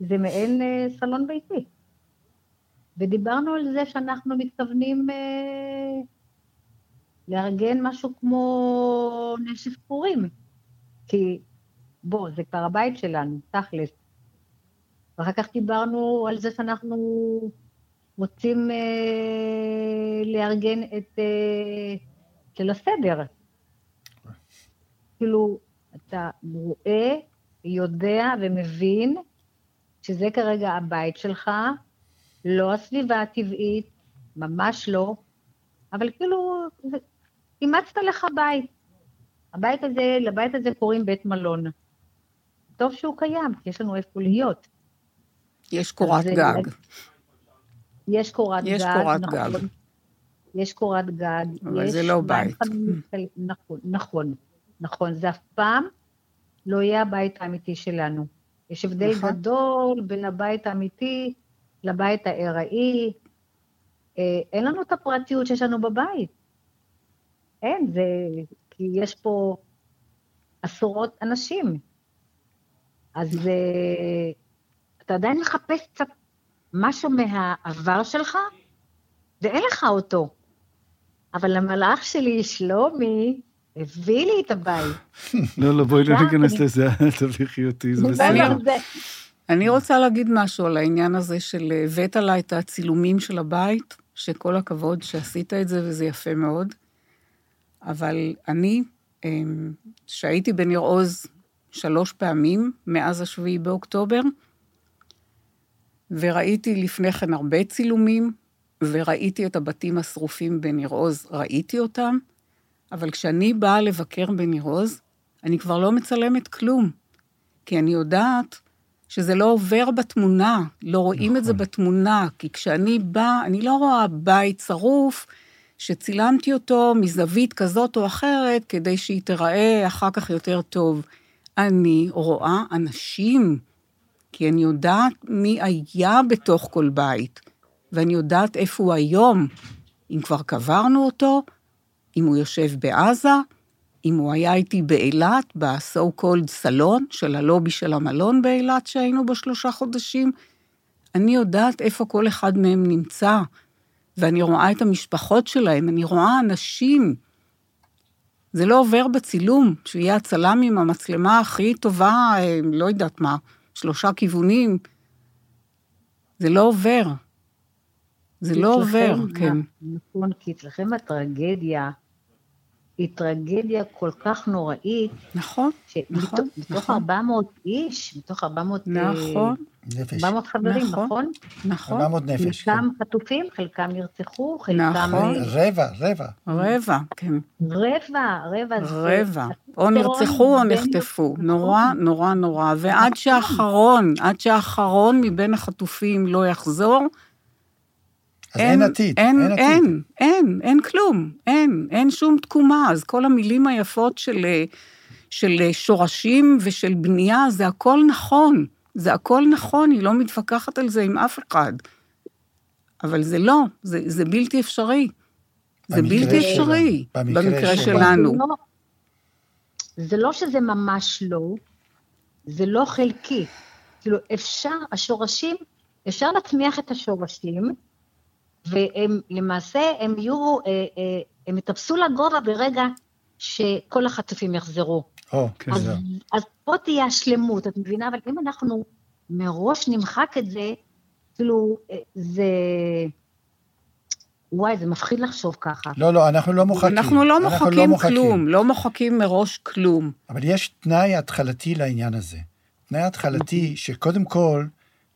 זה מעין אה, סלון ביתי. ודיברנו על זה שאנחנו מתכוונים אה, לארגן משהו כמו נשף פורים, כי בוא, זה כבר הבית שלנו, תכלס. ואחר כך דיברנו על זה שאנחנו רוצים אה, לארגן את אה, ליל הסדר. כאילו, אתה רואה, יודע ומבין שזה כרגע הבית שלך, לא הסביבה הטבעית, ממש לא, אבל כאילו, אימצת לך בית. הבית הזה, לבית הזה קוראים בית מלון. טוב שהוא קיים, כי יש לנו איפה להיות. יש קורת גג. יש קורת יש גג, קורת נכון. גג. יש קורת גג. אבל יש זה לא בית. נכון, נכון, נכון. זה אף פעם לא יהיה הבית האמיתי שלנו. יש הבדל נכון. גדול בין הבית האמיתי לבית הארעי. אה, אין לנו את הפרטיות שיש לנו בבית. אין, זה... כי יש פה עשרות אנשים. אז אתה עדיין מחפש קצת משהו מהעבר שלך, ואין לך אותו. אבל המלאך שלי, שלומי, הביא לי את הבית. [laughs] לא, לא, בואי לא ניכנס לזה, אל תביכי אותי, זה בסדר. אני רוצה להגיד משהו על העניין הזה של הבאת לה את הצילומים של הבית, שכל הכבוד שעשית את זה וזה יפה מאוד. אבל אני, אמ, שהייתי בניר עוז שלוש פעמים מאז השביעי באוקטובר, וראיתי לפני כן הרבה צילומים, וראיתי את הבתים השרופים בניר עוז, ראיתי אותם, אבל כשאני באה לבקר בניר עוז, אני כבר לא מצלמת כלום, כי אני יודעת שזה לא עובר בתמונה, לא רואים את זה בתמונה, כי כשאני באה, אני לא רואה בית שרוף, שצילמתי אותו מזווית כזאת או אחרת, כדי שהיא תיראה אחר כך יותר טוב. אני רואה אנשים, כי אני יודעת מי היה בתוך כל בית, ואני יודעת איפה הוא היום, אם כבר קברנו אותו, אם הוא יושב בעזה, אם הוא היה איתי באילת, ב-so called סלון של הלובי של המלון באילת שהיינו בו שלושה חודשים. אני יודעת איפה כל אחד מהם נמצא, ואני רואה את המשפחות שלהם, אני רואה אנשים. זה לא עובר בצילום, שיהיה הצלם עם המצלמה הכי טובה, אה, לא יודעת מה, שלושה כיוונים. זה לא עובר. זה לא עובר, כן. נכון, כי אצלכם הטרגדיה היא טרגדיה כל כך נוראית. נכון, נכון. מתוך 400 נכון. איש, מתוך 400... אה, נכון. נפש. 400 חברים, נכון? נכון. נכון. 400 נפש. חלקם כן. חטופים, חלקם נרצחו, חלקם... נכון. רבע, רבע. רבע, כן. רבע, רבע. רבע. או נרצחו או נחטפו. נורא, נורא, נורא. ועד שהאחרון, עד שהאחרון מבין החטופים לא יחזור, אז אין, אין עתיד, אין, אין עתיד. אין, אין, אין כלום, אין, אין שום תקומה. אז כל המילים היפות של, של שורשים ושל בנייה, זה הכל נכון. זה הכל נכון, היא לא מתווכחת על זה עם אף אחד. אבל זה לא, זה, זה בלתי אפשרי. זה בלתי אפשרי, במקרה, במקרה שלנו. זה לא, זה לא שזה ממש לא, זה לא חלקי. כאילו, אפשר, השורשים, אפשר להצמיח את השורשים, והם למעשה, הם יהיו, אה, אה, הם יטפסו לגובה ברגע שכל החטופים יחזרו. או, כן, אז, אז פה תהיה השלמות, את מבינה? אבל אם אנחנו מראש נמחק את זה, כאילו, אה, זה... וואי, זה מפחיד לחשוב ככה. לא, לא, אנחנו לא מוחקים. אנחנו לא אנחנו מוחקים לא כלום, לא מוחקים מראש כלום. אבל יש תנאי התחלתי לעניין הזה. תנאי התחלתי שקודם כל,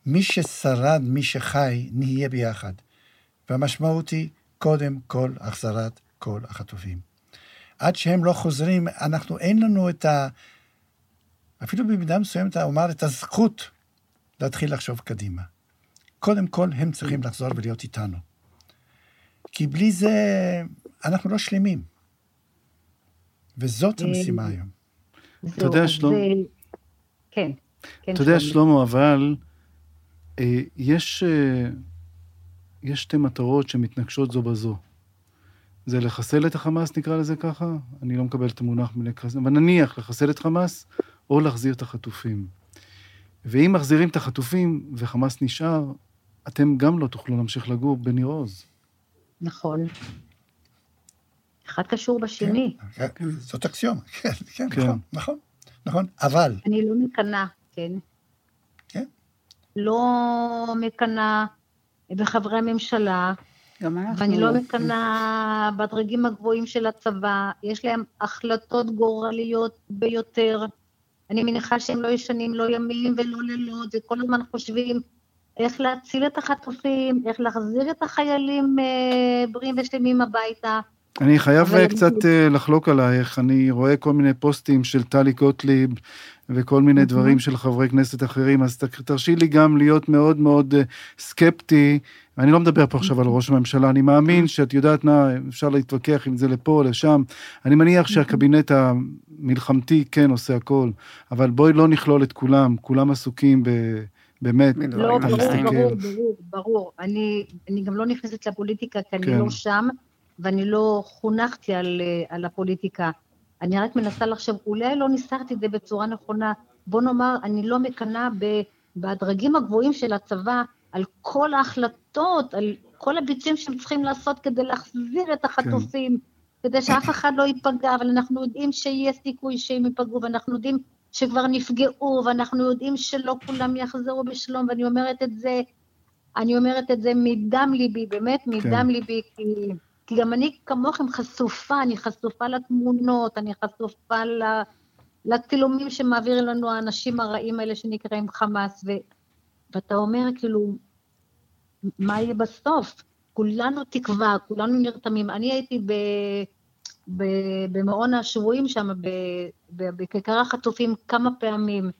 מי ששרד, מי שחי, נהיה ביחד. והמשמעות היא, קודם כל, החזרת כל החטופים. עד שהם לא חוזרים, אנחנו, אין לנו את ה... אפילו במידה מסוימת, אומר, את הזכות להתחיל לחשוב קדימה. קודם כל, הם צריכים לחזור ולהיות איתנו. כי בלי זה, אנחנו לא שלמים. וזאת המשימה היום. אתה יודע, שלמה... כן, כן. אתה יודע, שלמה, אבל אה, יש... אה, יש שתי מטרות שמתנגשות זו בזו. זה לחסל את החמאס, נקרא לזה ככה, אני לא מקבל את המונח מלחסל, אבל נניח לחסל את חמאס, או להחזיר את החטופים. ואם מחזירים את החטופים וחמאס נשאר, אתם גם לא תוכלו להמשיך לגור בניר עוז. נכון. אחד קשור בשני. כן, כן, זאת אקסיומה, [laughs] כן, כן, כן, נכון, נכון, נכון, אבל... אני לא מקנאה, כן. כן. לא מקנאה בחברי הממשלה, ואני לא מקנאה בדרגים הגבוהים של הצבא, יש להם החלטות גורליות ביותר. אני מניחה שהם לא ישנים לא ימים ולא לילות, וכל הזמן חושבים איך להציל את החטופים, איך להחזיר את החיילים אה, בריאים ושלמים הביתה. אני חייב קצת אני... לחלוק עלייך, אני רואה כל מיני פוסטים של טלי גוטליב וכל מיני דברים של חברי כנסת אחרים, אז תרשי לי גם להיות מאוד מאוד אה, סקפטי. אני לא מדבר פה עכשיו על ראש הממשלה, אני מאמין שאת יודעת מה, אפשר להתווכח עם זה לפה או לשם. אני מניח שהקבינט המלחמתי כן עושה הכל, אבל בואי לא נכלול את כולם, כולם עסוקים ב... באמת, לא, ברור, ברור, ברור, ברור. אני, אני גם לא נכנסת לפוליטיקה, כי כן. אני לא שם, ואני לא חונכתי על, אה, על הפוליטיקה. אני רק מנסה לחשוב, אולי לא ניסחתי את זה בצורה נכונה. בוא נאמר, אני לא מקנאה בדרגים הגבוהים של הצבא על כל ההחלטות, על כל הביצועים שהם צריכים לעשות כדי להחזיר את החטופים, כן. כדי שאף אחד לא ייפגע, אבל אנחנו יודעים שיהיה סיכוי שהם ייפגעו, ואנחנו יודעים שכבר נפגעו, ואנחנו יודעים שלא כולם יחזרו בשלום, ואני אומרת את זה, אני אומרת את זה מדם ליבי, באמת מדם כן. ליבי, כי... כי גם אני כמוכם חשופה, אני חשופה לתמונות, אני חשופה לצילומים שמעבירים לנו האנשים הרעים האלה שנקראים חמאס, ו... ואתה אומר כאילו, מה יהיה בסוף? כולנו תקווה, כולנו נרתמים. אני הייתי ב... ב... במעון השבויים שם, בכיכר החטופים כמה פעמים,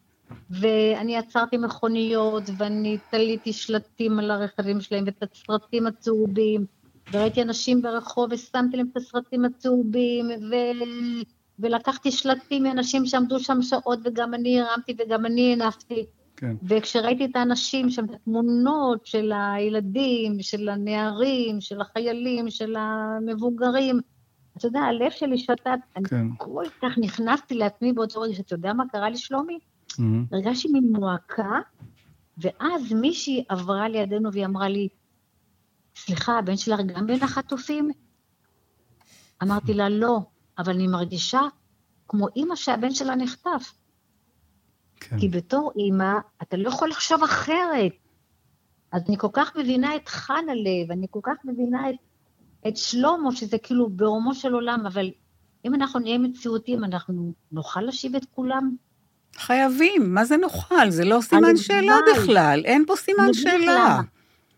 ואני עצרתי מכוניות, ואני תליתי שלטים על הרכבים שלהם, ואת הסרטים הצהובים, וראיתי אנשים ברחוב ושמתי להם את הסרטים הצהובים, ו... ולקחתי שלטים מאנשים שעמדו שם שעות, וגם אני הרמתי וגם אני הנפתי. כן. וכשראיתי את האנשים שם, את התמונות של הילדים, של הנערים, של החיילים, של המבוגרים, אתה יודע, הלב שלי שתת, אני כן. כל כך נכנסתי לעצמי באותו רגע, שאתה יודע מה קרה לי, שלומי? מהמם. הרגשתי מין מועקה, ואז מישהי עברה לידינו והיא אמרה לי, סליחה, הבן שלך גם בין החטופים? אמרתי לה, לא, אבל אני מרגישה כמו אימא שהבן שלה נחטף. כן. כי בתור אימא, אתה לא יכול לחשוב אחרת. אז אני כל כך מבינה את חנה לב, אני כל כך מבינה את, את שלמה, שזה כאילו ברומו של עולם, אבל אם אנחנו נהיה מציאותיים, אנחנו נוכל להשיב את כולם? חייבים, מה זה נוכל? זה לא סימן. שאלה בכלל, אין פה סימן שאלה. למה.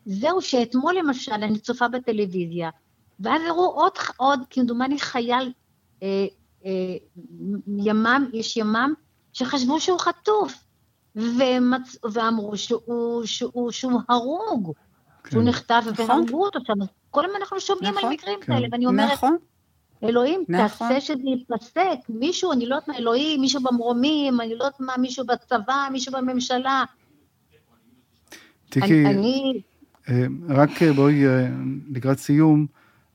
זהו, שאתמול למשל אני צופה בטלוויזיה, ואז הראו עוד, עוד כמדומני חייל, אה, אה, ימ"מ, יש ימ"מ, שחשבו שהוא חטוף, ומצ... ואמרו שהוא, שהוא, שהוא הרוג, כן. נחטף נכון. והרגו אותו שם. כל הזמן אנחנו שומעים נכון. על מקרים כן. כאלה, ואני אומרת, נכון, אלוהים, נכון. תעשה שזה ייפסק. מישהו, אני לא יודעת מה, אלוהים, מישהו במרומים, אני לא יודעת מה, מישהו בצבא, מישהו בממשלה. טיקי, אני, אני רק אה, בואי, אה, לקראת סיום,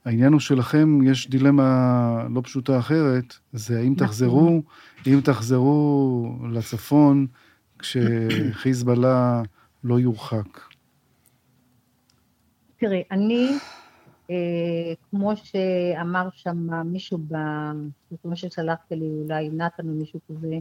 העניין הוא שלכם, יש דילמה לא פשוטה אחרת, זה האם נכון. תחזרו, אם תחזרו לצפון, כשחיזבאללה לא יורחק. תראה, אני, אה, כמו שאמר שם מישהו, ב... כמו ששלחתי לי, אולי נתן או מישהו כזה,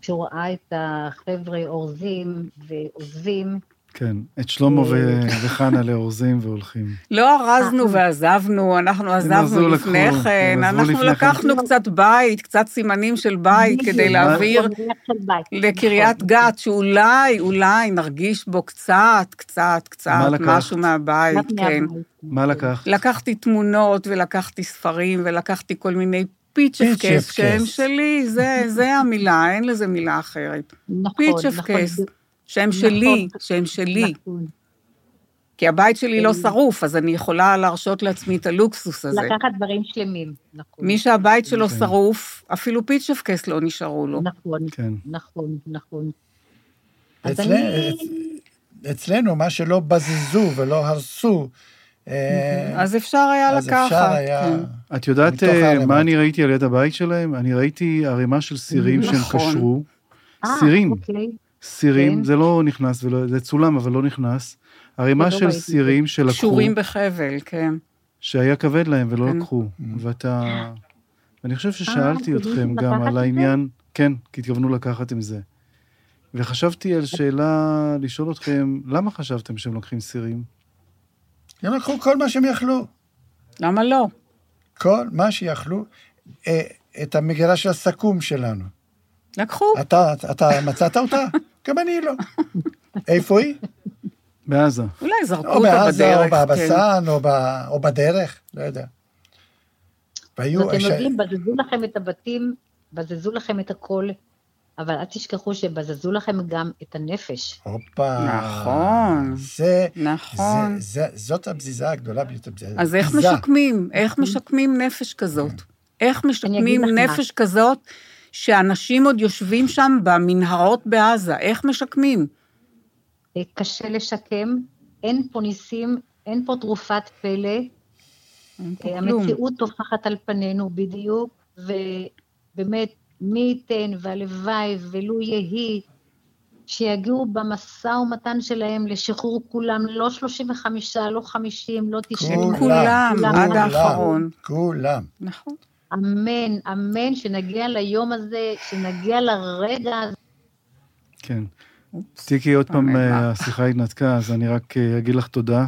כשהוא ראה את החבר'ה אורזים ועוזבים, כן, את שלמה [laughs] וחנה לאורזים והולכים. לא ארזנו ועזבנו, אנחנו עזבנו לקחו, לפני כן, אנחנו כן. לקחנו קצת בית, קצת סימנים של בית, כדי להעביר נכון. לקריית. גת, שאולי, אולי נרגיש בו קצת, קצת, קצת? משהו מהבית, כן. מה לקחת? לקחתי תמונות ולקחתי ספרים ולקחתי כל מיני פיצ'פקס פיצ'פקס. שהם שלי, זה, זה המילה, אין לזה מילה אחרת. נכון, פיצ'פקס, נכון, שהם נכון. שלי, שהם שלי. נכון. כי הבית שלי לא כן. שרוף, אז אני יכולה להרשות לעצמי את הלוקסוס הזה. לקחת דברים שלמים, נכון. מי שהבית שלו כן. שרוף, אפילו פיצ'פקס לא נשארו לו. נכון, כן. נכון, נכון. אז אני... אצלנו, מה שלא בזזו ולא הרסו, אה, אז אפשר היה אז לקחת. אפשר היה... את יודעת אה. מה אני ראיתי על יד הבית שלהם? אני ראיתי ערימה של סירים שהם נכון. קשרו. אה, סירים. סירים, כן. זה לא נכנס, ולא- זה צולם, אבל לא נכנס. ערימה לא של. סירים שלקחו, קשורים בחבל, כן. שהיה כבד להם ולא כן. לקחו. ואתה... ואני חושב ששאלתי אה, אתכם התכוונו גם על? העניין, כן, כי התכוונו לקחת עם זה. וחשבתי על שאלה, לשאול אתכם, למה חשבתם שהם לוקחים סירים? הם לקחו כל מה שהם יכלו. למה לא? כל מה שיכלו. אה, את המגירה של הסכו"ם שלנו. לקחו. אתה, אתה מצאת אותה? [laughs] גם אני לא. [laughs] איפה היא? בעזה. אולי זרקו או אותה בעזה, או בדרך. כן. בבסן, או, ב, או בדרך, לא יודע. והיו... ואתם ש- יודעים, בזזו לכם את הבתים, בזזו לכם את הכל, אבל אל תשכחו שבזזו לכם גם את הנפש. הופה. נכון. זה, נכון. זה, זה, זאת הבזיזה הגדולה ביותר. אז איך. משקמים? איך משקמים נפש כזאת? איך משקמים. נפש כזאת שאנשים עוד יושבים שם במנהרות בעזה? איך משקמים? אה, קשה לשקם, אין פה ניסים, אין פה תרופת פלא. אין פה אה. המציאות טופחת על פנינו בדיוק, ובאמת, מי ייתן והלוואי ולו יהי שיגיעו במשא ומתן שלהם לשחרור כולם, לא 35, לא 50, לא 90. כולם, כולם. עד האחרון. כולם. נכון. אמן, אמן, שנגיע ליום הזה, שנגיע לרגע הזה. כן. טיקי, עוד פעם אה? השיחה התנתקה, אז אני רק אה, אגיד לך תודה.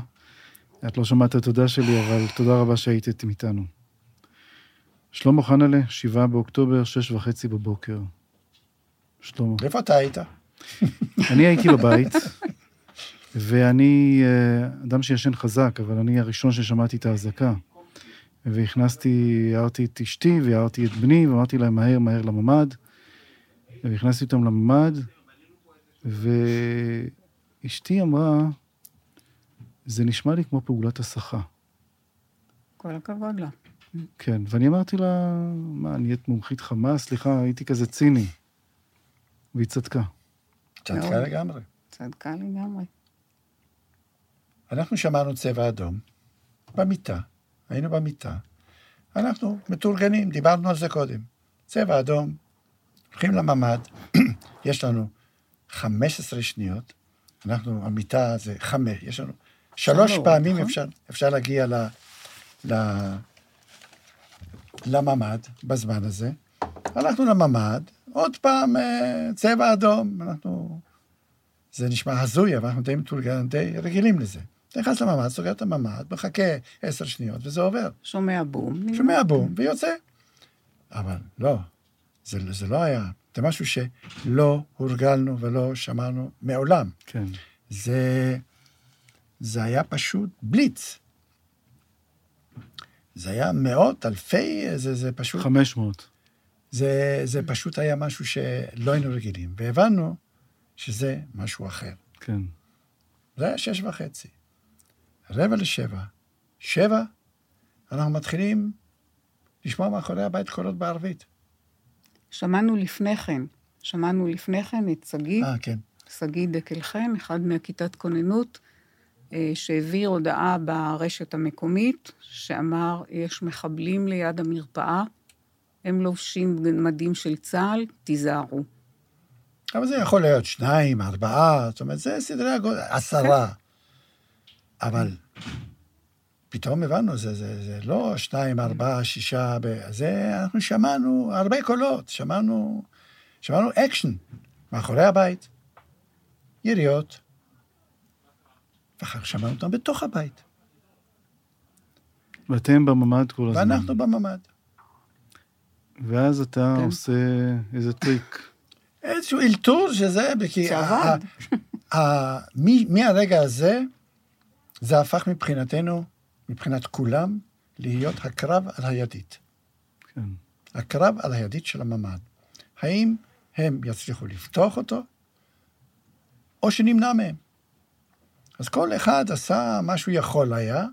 את לא שמעת את התודה שלי, אבל תודה רבה שהיית איתנו. שלמה חנלה, 7 באוקטובר, שש וחצי בבוקר. שלמה. איפה אתה היית? אני הייתי בבית, ואני אה, אדם שישן חזק, אבל אני הראשון ששמעתי את האזעקה. והכנסתי, הערתי את אשתי והערתי את בני, ואמרתי להם מהר מהר לממ"ד. והכנסתי אותם לממ"ד, ואשתי אמרה, זה נשמע לי כמו פעולת הסחה. כל הכבוד לה. כן, ואני אמרתי לה, מה, נהיית מומחית חמאס? סליחה, הייתי כזה ציני. והיא צדקה. צדקה. לגמרי. צדקה לגמרי. אנחנו שמענו צבע אדום במיטה, היינו במיטה. אנחנו מתורגנים, דיברנו על זה קודם. צבע אדום, הולכים לממ"ד, [clears throat] יש לנו 15 שניות, אנחנו, המיטה זה חמש, יש לנו שלוש פעמים נכון? אפשר, אפשר להגיע ל, ל, לממ"ד בזמן הזה. הלכנו לממ"ד, עוד פעם אה, צבע אדום, אנחנו... זה נשמע הזוי, אבל אנחנו די מתורגלים, די רגילים לזה. אתה נכנס לממ"ד, סוגר את הממ"ד, מחכה עשר שניות, וזה עובר. שומע בום. שומע בום, ויוצא. אבל לא, זה, זה לא היה. זה משהו שלא הורגלנו ולא שמענו מעולם. כן. זה, זה היה פשוט בליץ. זה היה מאות, אלפי, זה, זה פשוט... 500. זה, זה פשוט היה משהו שלא היינו רגילים, והבנו שזה משהו אחר. כן. זה היה שש וחצי. רבע לשבע. שבע, אנחנו מתחילים לשמוע מאחורי הבית קולות בערבית. שמענו לפני כן, שמענו לפני כן את שגיא, אה, כן. שגיא דקל חן, אחד מהכיתת כוננות, אה, שהעביר הודעה ברשת המקומית, שאמר, יש מחבלים ליד המרפאה, הם לובשים מדים של צה"ל, תיזהרו. אבל זה יכול להיות שניים, ארבעה, זאת אומרת, זה סדרי הגודל, עשרה. אבל פתאום הבנו, זה, זה, זה לא שניים, ארבעה, שישה, ב- זה, אנחנו שמענו הרבה קולות, שמענו, שמענו אקשן מאחורי הבית, יריות, ואחר כך שמענו אותם בתוך הבית, ואתם בממ"ד כל הזמן. ואנחנו בממ"ד. ואז אתה כן. עושה איזה טריק. איזשהו אלתור שזה, כי... זה ה- עבד. ה- ה- מ- מהרגע הזה, זה הפך מבחינתנו, מבחינת כולם, להיות הקרב על הידית. כן. הקרב על הידית של הממ"ד. האם הם יצליחו לפתוח אותו, או שנמנע מהם. אז כל אחד עשה מה שהוא יכול היה,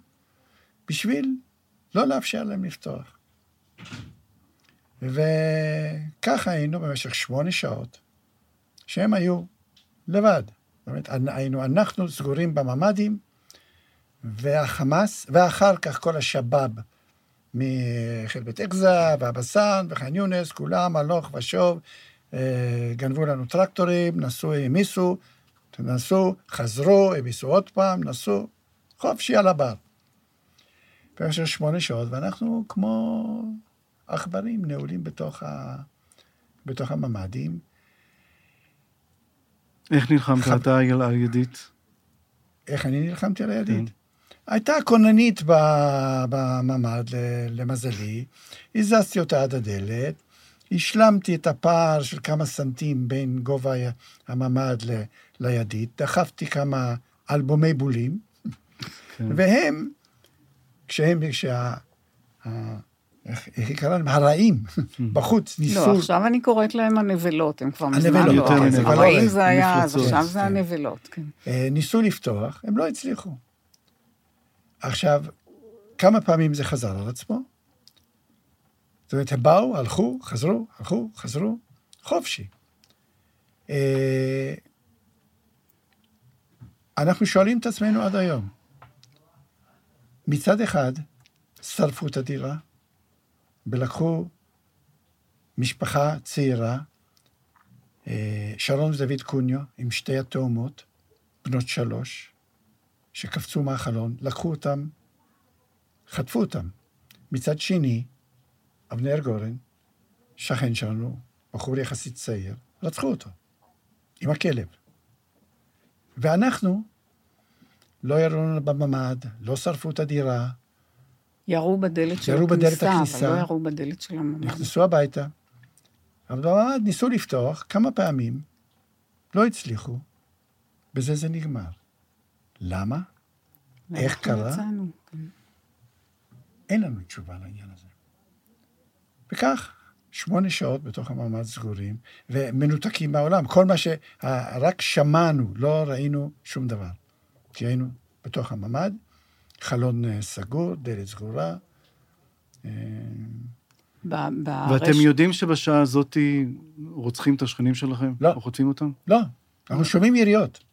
בשביל לא לאפשר להם לפתוח. וככה היינו במשך שמונה שעות, שהם היו לבד. זאת אומרת, היינו אנחנו סגורים בממ"דים, והחמאס, ואחר כך כל השבאב מחלבית אקזה, והבסן, וח'אן יונס, כולם הלוך ושוב, אה, גנבו לנו טרקטורים, נסעו, העמיסו, נסעו, חזרו, העמיסו עוד פעם, נסעו, חופשי על הבר. במשך שמונה שעות, ואנחנו כמו עכברים נעולים בתוך, ה... בתוך הממ"דים. איך נלחמת חב- אתה על הידית? איך אני נלחמתי על הידית? כן. הייתה כוננית בממ"ד, למזלי, הזזתי אותה עד הדלת, השלמתי את הפער של כמה סנטים בין גובה הממ"ד ל- לידית, דחפתי כמה אלבומי בולים, כן. והם, כשהם, כשה... איך קראה להם? הרעים, [laughs] בחוץ, ניסו... לא, עכשיו אני קוראת להם הנבלות, הם כבר מזמן הנבלות, לא. אז מנבלות. הרעים זה היה, אז עכשיו זה כן. הנבלות, כן. אה, ניסו לפתוח, הם לא הצליחו. עכשיו, כמה פעמים זה חזר על עצמו? זאת אומרת, הם באו, הלכו, חזרו, הלכו, חזרו, חופשי. אה, אנחנו שואלים את עצמנו עד היום, מצד אחד, שרפו את הדירה, ולקחו משפחה צעירה, אה, שרון ודוד קוניו, עם שתי התאומות, בנות שלוש, שקפצו מהחלון, לקחו אותם, חטפו אותם. מצד שני, אבנר גורן, שכן שלנו, בחור יחסית צעיר, רצחו אותו, עם הכלב. ואנחנו, לא ירו לנו בממ"ד, לא שרפו את הדירה, ירו בדלת של ירו בדלת הכניסה, אבל הכניסה. לא ירו בדלת של הממ"ד. נכנסו הביתה, אבל בממ"ד ניסו לפתוח כמה פעמים, לא הצליחו, בזה זה נגמר. למה? איך קרה? יצאנו, כן. אין לנו תשובה לעניין הזה. וכך, שמונה שעות בתוך המעמד סגורים, ומנותקים מהעולם. כל מה שרק שמענו, לא ראינו שום דבר. כי היינו בתוך הממ"ד, חלון אה, סגור, דלת סגורה. אה, ב- ואתם יודעים שבשעה הזאת רוצחים את השכנים שלכם? לא. או חוטפים אותם? לא, אנחנו שומעים יריות,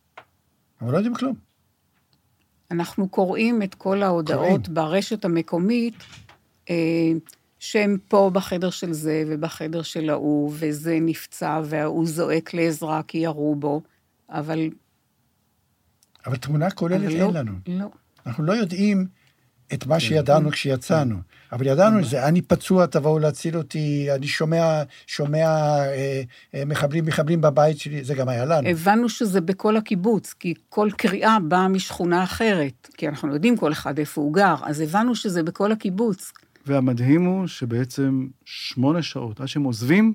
אבל לא יודעים כלום. אנחנו קוראים את כל ההודעות קוראים. ברשת המקומית, אה, שהם פה בחדר של זה ובחדר של ההוא, וזה נפצע וההוא זועק לעזרה כי ירו בו, אבל... אבל תמונה כוללת אבל אין לא, לנו. לא. אנחנו לא יודעים את כן. מה שידענו כשיצאנו, אבל ידענו את זה, אני פצוע, תבואו להציל אותי, אני שומע, שומע אה, אה, מחבלים, מחבלים בבית שלי, זה גם היה לנו. הבנו שזה בכל הקיבוץ, כי כל קריאה באה משכונה אחרת, כי אנחנו יודעים כל אחד איפה הוא גר, אז הבנו שזה בכל הקיבוץ. והמדהים הוא שבעצם שמונה שעות, עד שהם עוזבים,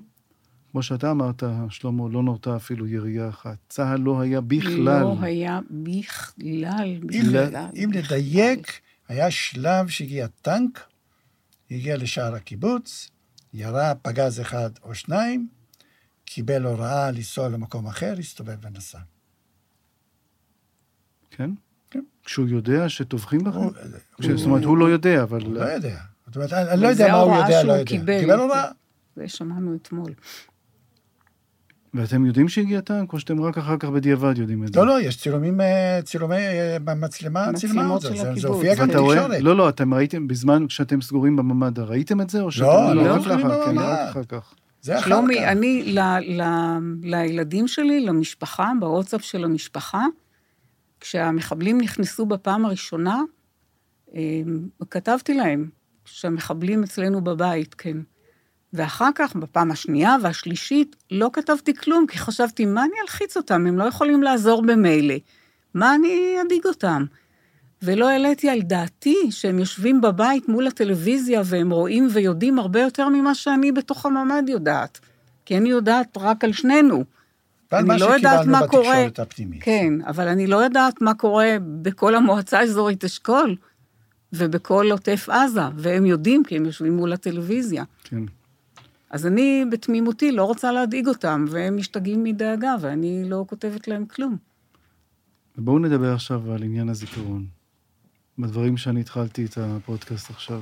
כמו שאתה אמרת, שלמה, לא נורתה אפילו ירייה אחת. צה"ל לא היה בכלל. לא היה בכלל, אם, בכלל. אם לדייק, היה שלב שהגיע טנק, הגיע לשער הקיבוץ, ירה פגז אחד או שניים, קיבל הוראה לנסוע למקום אחר, הסתובב ונסע. כן? כן. כשהוא יודע שטובחים בכם? זאת אומרת, הוא לא יודע, אבל... הוא לא יודע. זאת אומרת, אני לא יודע מה הוא יודע, לא יודע. קיבל. קיבל הוראה. זה שמענו אתמול. ואתם יודעים שהגיע טנק, או שאתם רק אחר כך בדיעבד יודעים את זה? לא, לא, יש צילומים, אה, צילומי אה, במצלמה, צילמה את זה. זה-. הופיע גם? בתקשורת. לא, לא, אתם ראיתם בזמן כשאתם סגורים בממ"ד, ראיתם את זה, או שאתם... לא, לא רק סגורים לאחר, כן, בממ"ד. רק אחר כך. זה אחר שלומי, כך. אני, ל, ל, לילדים שלי, למשפחה, בוואטסאפ של המשפחה, כשהמחבלים נכנסו בפעם הראשונה, אה, כתבתי להם שהמחבלים אצלנו בבית, כן. ואחר כך, בפעם השנייה והשלישית, לא כתבתי כלום, כי חשבתי, מה אני אלחיץ אותם? הם לא יכולים לעזור במילא. מה אני אדאיג אותם? ולא העליתי על דעתי שהם יושבים בבית מול הטלוויזיה והם רואים ויודעים הרבה יותר ממה שאני בתוך הממ"ד יודעת. כי אני יודעת רק על שנינו. אני לא יודעת מה קורה. בתקשורת הפנימית. כן, אבל אני לא יודעת מה קורה בכל המועצה האזורית אשכול ובכל עוטף עזה, והם יודעים כי הם יושבים מול הטלוויזיה. כן. אז אני בתמימותי לא רוצה להדאיג אותם, והם משתגעים מדאגה, ואני לא כותבת להם כלום. בואו נדבר עכשיו על עניין הזיכרון. בדברים שאני התחלתי את הפודקאסט עכשיו.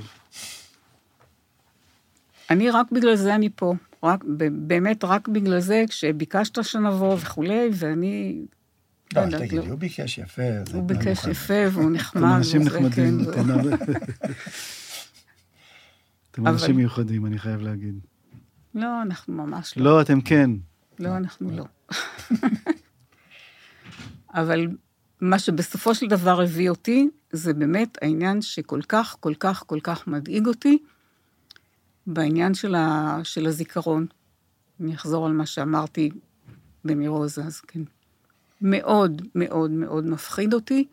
אני רק בגלל זה אני פה. רק, באמת רק בגלל זה, כשביקשת שנבוא וכולי, ואני... לא, יודעת, תגידי, הוא ביקש יפה. הוא לא ביקש. יפה והוא נחמד. אתם [laughs] אנשים וזה, נחמדים. כן, אתם אנשים מיוחדים, אני חייב להגיד. לא, אנחנו ממש לא. לא, אתם כן. לא, אנחנו לא. אבל מה שבסופו של דבר הביא אותי, זה באמת העניין שכל כך, כל כך, כל כך מדאיג אותי, בעניין של, ה, של הזיכרון. אני אחזור על מה שאמרתי בניר עוז אז, כן. מאוד, מאוד, מאוד מפחיד אותי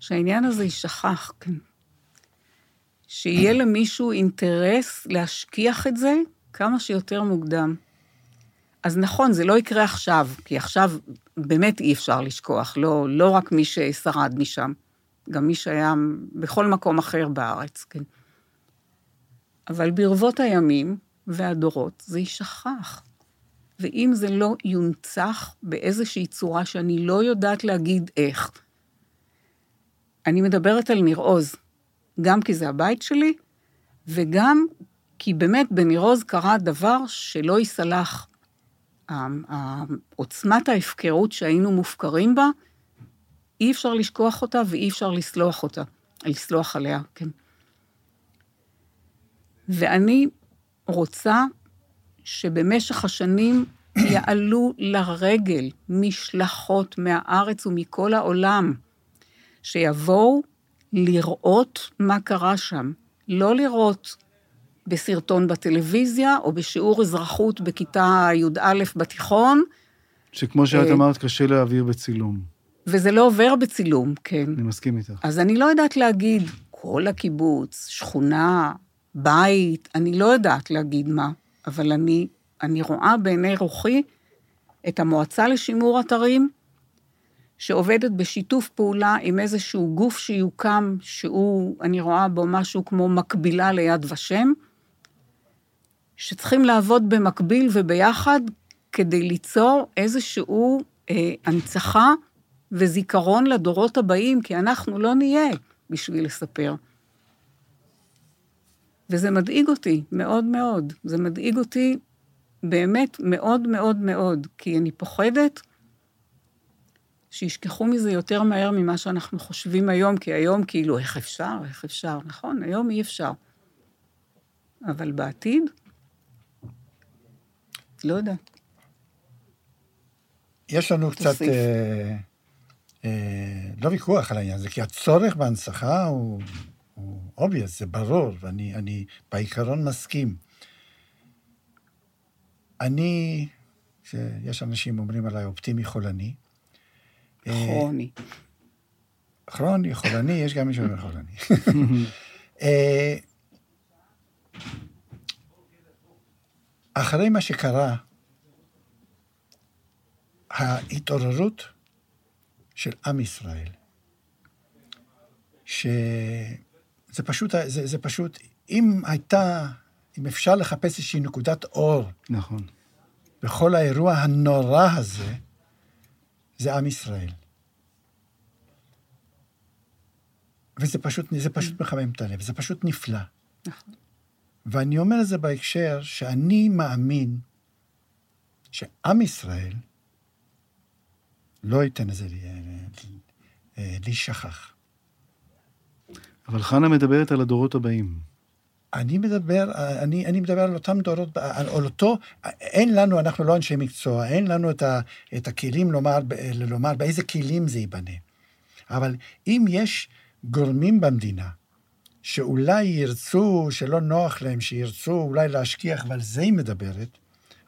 שהעניין הזה יישכח, כן. שיהיה למישהו אינטרס להשכיח את זה כמה שיותר מוקדם. אז נכון, זה לא יקרה עכשיו, כי עכשיו באמת אי אפשר לשכוח, לא, לא רק מי ששרד משם, גם מי שהיה בכל מקום אחר בארץ, כן. אבל ברבות הימים והדורות זה יישכח. ואם זה לא יונצח באיזושהי צורה שאני לא יודעת להגיד איך, אני מדברת על ניר עוז, גם כי זה הבית שלי, וגם כי באמת בניר עוז קרה דבר שלא ייסלח. עוצמת ההפקרות שהיינו מופקרים בה, אי אפשר לשכוח אותה ואי אפשר לסלוח אותה, לסלוח עליה, כן. ואני רוצה שבמשך השנים יעלו לרגל משלחות מהארץ ומכל העולם, שיבואו לראות מה קרה שם. לא לראות בסרטון בטלוויזיה או בשיעור אזרחות בכיתה י"א בתיכון, שכמו שאת אה, אמרת, קשה להעביר בצילום. וזה לא עובר בצילום, כן. אני מסכים איתך. אז אני לא יודעת להגיד כל הקיבוץ, שכונה, בית, אני לא יודעת להגיד מה, אבל אני, אני רואה בעיני רוחי את המועצה לשימור אתרים, שעובדת בשיתוף פעולה עם איזשהו גוף שיוקם, שהוא, אני רואה בו משהו כמו מקבילה ליד ושם, שצריכים לעבוד במקביל וביחד כדי ליצור איזשהו אה, הנצחה וזיכרון לדורות הבאים, כי אנחנו לא נהיה בשביל לספר. וזה מדאיג אותי מאוד מאוד. זה מדאיג אותי באמת מאוד מאוד מאוד, כי אני פוחדת שישכחו מזה יותר מהר ממה שאנחנו חושבים היום, כי היום כאילו, איך אפשר, איך אפשר, נכון, היום אי אפשר. אבל בעתיד, לא יודעת. יש לנו קצת, אה, אה, לא ויכוח על העניין הזה, כי הצורך בהנצחה הוא, הוא obvious, זה ברור, ואני אני בעיקרון מסכים. אני, שיש אנשים אומרים עליי אופטימי חולני. אה, כרוני. כרוני, חולני, יש גם מישהו שאומר חולני. [laughs] אחרי מה שקרה, ההתעוררות של עם ישראל, שזה פשוט, זה, זה פשוט, אם הייתה, אם אפשר לחפש איזושהי נקודת אור, נכון. בכל האירוע הנורא הזה, זה עם ישראל. וזה פשוט, זה פשוט מחמם את הלב, זה פשוט נפלא. נכון. ואני אומר את זה בהקשר שאני מאמין שעם ישראל לא ייתן לזה להישכח. אבל חנה מדברת על הדורות הבאים. אני מדבר, אני, אני מדבר על אותם דורות, על, על אותו, אין לנו, אנחנו לא אנשי מקצוע, אין לנו את, ה, את הכלים לומר, לומר באיזה כלים זה ייבנה. אבל אם יש גורמים במדינה שאולי ירצו, שלא נוח להם, שירצו אולי להשכיח, ועל זה היא מדברת,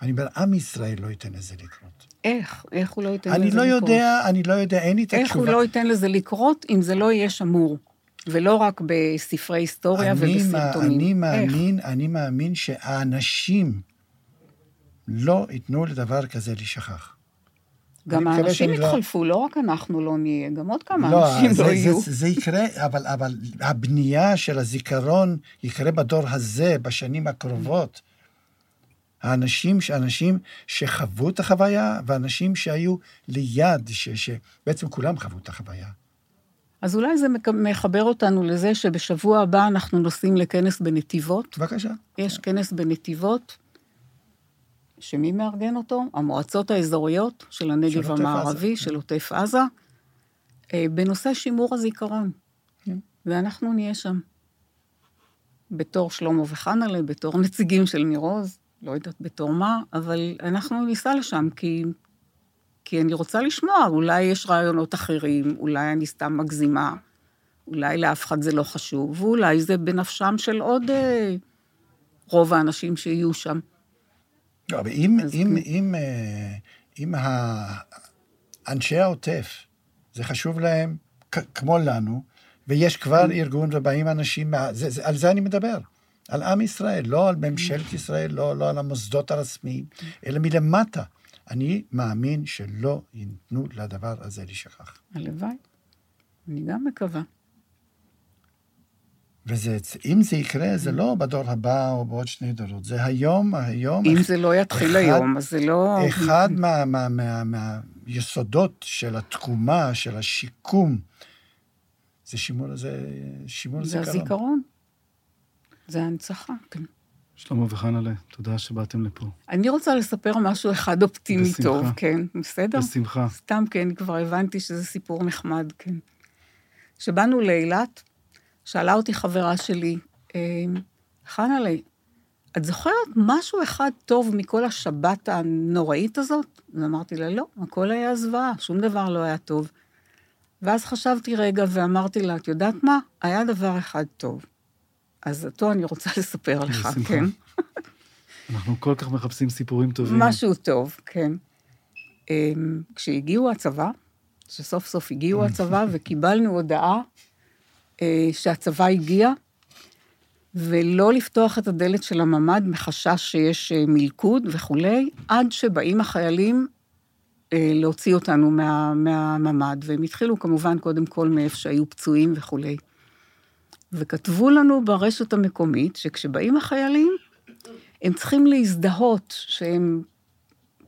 אני אומר, עם ישראל לא ייתן לזה לקרות. איך? איך הוא לא ייתן לזה אני לקרות? לא יודע, אני לא יודע, אין לי את איך התשובה. הוא לא ייתן לזה לקרות אם זה לא יהיה שמור? ולא רק בספרי היסטוריה אני, מה, ובסרטונים. אני איך? מאמין, אני מאמין שהאנשים לא ייתנו לדבר כזה להישכח. גם האנשים לא- יתחלפו, לא רק אנחנו לא נהיה, גם עוד כמה לא, אנשים זה, לא זה, יהיו. זה, זה יקרה, אבל, אבל הבנייה של הזיכרון יקרה בדור הזה, בשנים הקרובות. האנשים, אנשים שחוו את החוויה, ואנשים שהיו ליד, ש, שבעצם כולם חוו את החוויה. אז אולי זה מחבר אותנו לזה שבשבוע הבא אנחנו נוסעים לכנס בנתיבות. בבקשה. יש כנס בנתיבות, שמי מארגן אותו? המועצות האזוריות של הנגב של המערבי, עזה, של. עוטף עזה, אה, בנושא שימור הזיכרון. כן. ואנחנו נהיה שם. בתור שלמה וחנלה, בתור נציגים של ניר עוז, לא יודעת בתור מה, אבל אנחנו ניסע לשם, כי, כי אני רוצה לשמוע, אולי יש רעיונות אחרים, אולי אני סתם מגזימה, אולי לאף אחד זה לא חשוב, ואולי זה בנפשם של עוד אה, רוב האנשים שיהיו שם. לא, אבל אם, אם, כן. אם, אה, אם אנשי העוטף, זה חשוב להם כמו לנו, ויש כבר ארגון ובאים אנשים, מה- זה, זה, על זה אני מדבר. על עם ישראל, לא על ממשלת ישראל, לא, לא על המוסדות הרשמיים, אלא מלמטה. אני מאמין שלא ייתנו לדבר הזה להישכח. הלוואי. אני גם מקווה. ואם זה יקרה, זה לא בדור הבא או בעוד שני דורות, זה היום, היום. אם זה לא יתחיל אחד- היום, אז זה לא... אחד מה, מה, מה, מהיסודות של התקומה, של השיקום, זה שימור, זה שימור זה זיכרון. הזיכרון. זה ההנצחה, כן. שלמה וחנלה, תודה שבאתם לפה. אני רוצה לספר משהו אחד אופטימי בשמחה. טוב, כן, בסדר? בשמחה. סתם כן, כבר הבנתי שזה סיפור נחמד, כן. כשבאנו לאילת, שאלה אותי חברה שלי, אה, חנה'לה, את זוכרת משהו אחד טוב מכל השבת הנוראית הזאת? אז אמרתי לה, לא, הכל היה זוועה, שום דבר לא היה טוב. ואז חשבתי רגע ואמרתי לה, את יודעת מה? היה דבר אחד טוב. אז אותו אני רוצה [laughs] לספר לך, בשמחה. כן? [laughs] אנחנו כל כך מחפשים סיפורים טובים. משהו טוב, כן. אמ, כשהגיעו הצבא, שסוף סוף הגיעו הצבא, [laughs] וקיבלנו הודעה שהצבא הגיע, ולא לפתוח את הדלת של הממ"ד מחשש שיש אה, מלכוד וכולי, עד שבאים החיילים אה, להוציא אותנו מה, מהממ"ד, והם התחילו כמובן קודם כל מאיפה שהיו פצועים וכולי. וכתבו לנו ברשת המקומית שכשבאים החיילים, הם צריכים להזדהות שהם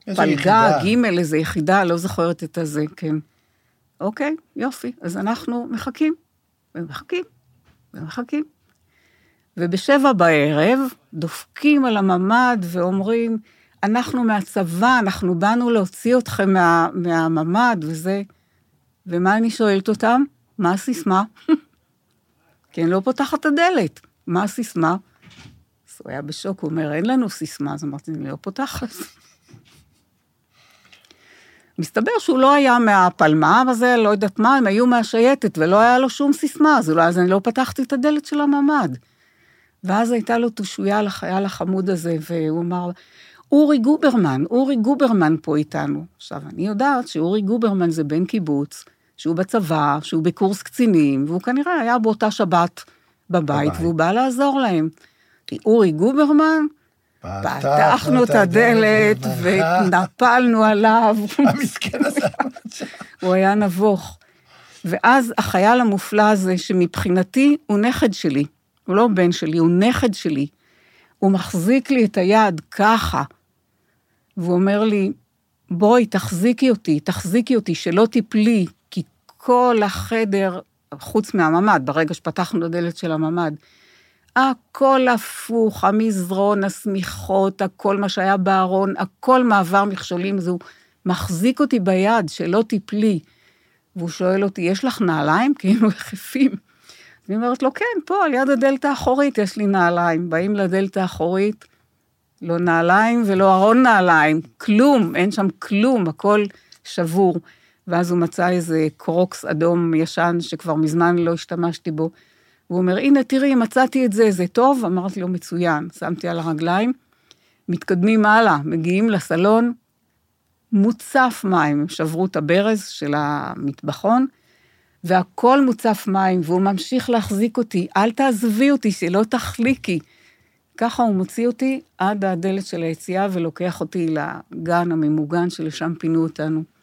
פלגה, יחידה. ג', איזה יחידה, לא זוכרת את הזה, כן. אוקיי, יופי. אז אנחנו מחכים, ומחכים, ומחכים. ובשבע בערב דופקים על הממ"ד ואומרים, אנחנו מהצבא, אנחנו באנו להוציא אתכם מה, מהממ"ד וזה. ומה אני שואלת אותם? מה הסיסמה? [laughs] כי אני לא פותחת את הדלת. מה הסיסמה? אז הוא היה בשוק, הוא אומר, אין לנו סיסמה. אז אמרתי, אני לא פותחת. מסתבר שהוא לא היה מהפלמ"ב הזה, לא יודעת מה, הם היו מהשייטת, ולא היה לו שום סיסמה, אז אולי אז אני לא פתחתי את הדלת של הממ"ד. ואז הייתה לו תושויה לחייל החמוד הזה, והוא אמר, אורי גוברמן, אורי גוברמן פה איתנו. עכשיו, אני יודעת שאורי גוברמן זה בן קיבוץ, שהוא בצבא, שהוא בקורס קצינים, והוא כנראה היה באותה שבת בבית, בבית. והוא בא לעזור להם. אורי גוברמן, פתחנו את הדלת וברכה. ונפלנו עליו. [laughs] המסכן הזה. [laughs] הוא היה נבוך. ואז החייל המופלא הזה, שמבחינתי הוא נכד שלי, הוא לא בן שלי, הוא נכד שלי, הוא מחזיק לי את היד ככה, והוא אומר לי, בואי, תחזיקי אותי, תחזיקי אותי, שלא תיפלי, כי כל החדר, חוץ מהממ"ד, ברגע שפתחנו את הדלת של הממ"ד, הכל הפוך, המזרון, השמיכות, הכל מה שהיה בארון, הכל מעבר מכשולים, אז הוא מחזיק אותי ביד, שלא תיפלי. והוא שואל אותי, יש לך נעליים? [laughs] כאילו יחפים. אני אומרת לו, כן, פה, על יד הדלת האחורית יש לי נעליים. באים לדלת האחורית, לא נעליים ולא ארון נעליים, כלום, אין שם כלום, הכל שבור. ואז הוא מצא איזה קרוקס אדום ישן שכבר מזמן לא השתמשתי בו. והוא אומר, הנה, תראי, מצאתי את זה, זה טוב? אמרתי לו, מצוין. שמתי על הרגליים, מתקדמים הלאה, מגיעים לסלון, מוצף מים, שברו את הברז של המטבחון, והכל מוצף מים, והוא ממשיך להחזיק אותי, אל תעזבי אותי, שלא תחליקי. ככה הוא מוציא אותי עד הדלת של היציאה ולוקח אותי לגן הממוגן שלשם פינו אותנו.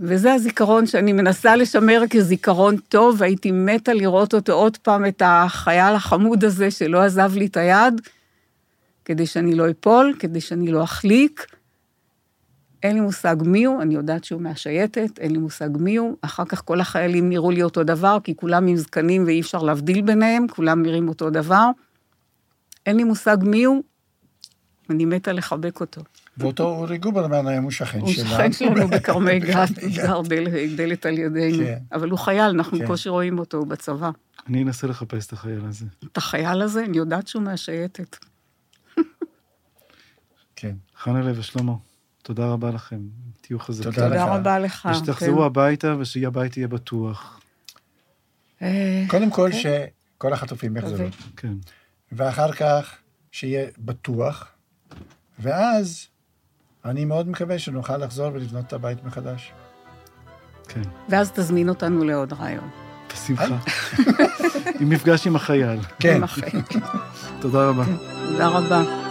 וזה הזיכרון שאני מנסה לשמר כזיכרון טוב, והייתי מתה לראות אותו עוד פעם, את החייל החמוד הזה שלא עזב לי את היד, כדי שאני לא אפול, כדי שאני לא אחליק. אין לי מושג מי הוא, אני יודעת שהוא מהשייטת, אין לי מושג מי הוא. אחר כך כל החיילים נראו לי אותו דבר, כי כולם עם זקנים ואי אפשר להבדיל ביניהם, כולם נראים אותו דבר. אין לי מושג מי הוא, אני מתה לחבק אותו. ואותו אורי גוברמן היום הוא שכן הוא שלנו. שכן שלנו [laughs] בכרמי [laughs] גת, גת. גר דל- דלת על ידינו. כן. אבל הוא חייל, אנחנו כן. בקושי רואים אותו, הוא בצבא. אני אנסה לחפש את החייל הזה. את החייל הזה, אני יודעת שהוא מהשייטת. [laughs] כן. חנה לב ושלמה, תודה רבה לכם. תהיו חזקים. תודה. רבה לך. ושתחזרו הביתה ושהבית יהיה בטוח. כן. אה, קודם כל, כן. שכל החטופים יחזרו. אוקיי. כן. ואחר כך שיהיה בטוח, ואז אני מאוד מקווה שנוכל לחזור ולבנות את הבית מחדש. כן. ואז תזמין אותנו לעוד רעיון. בשמחה. [laughs] עם מפגש עם החייל. כן. תודה רבה. תודה רבה.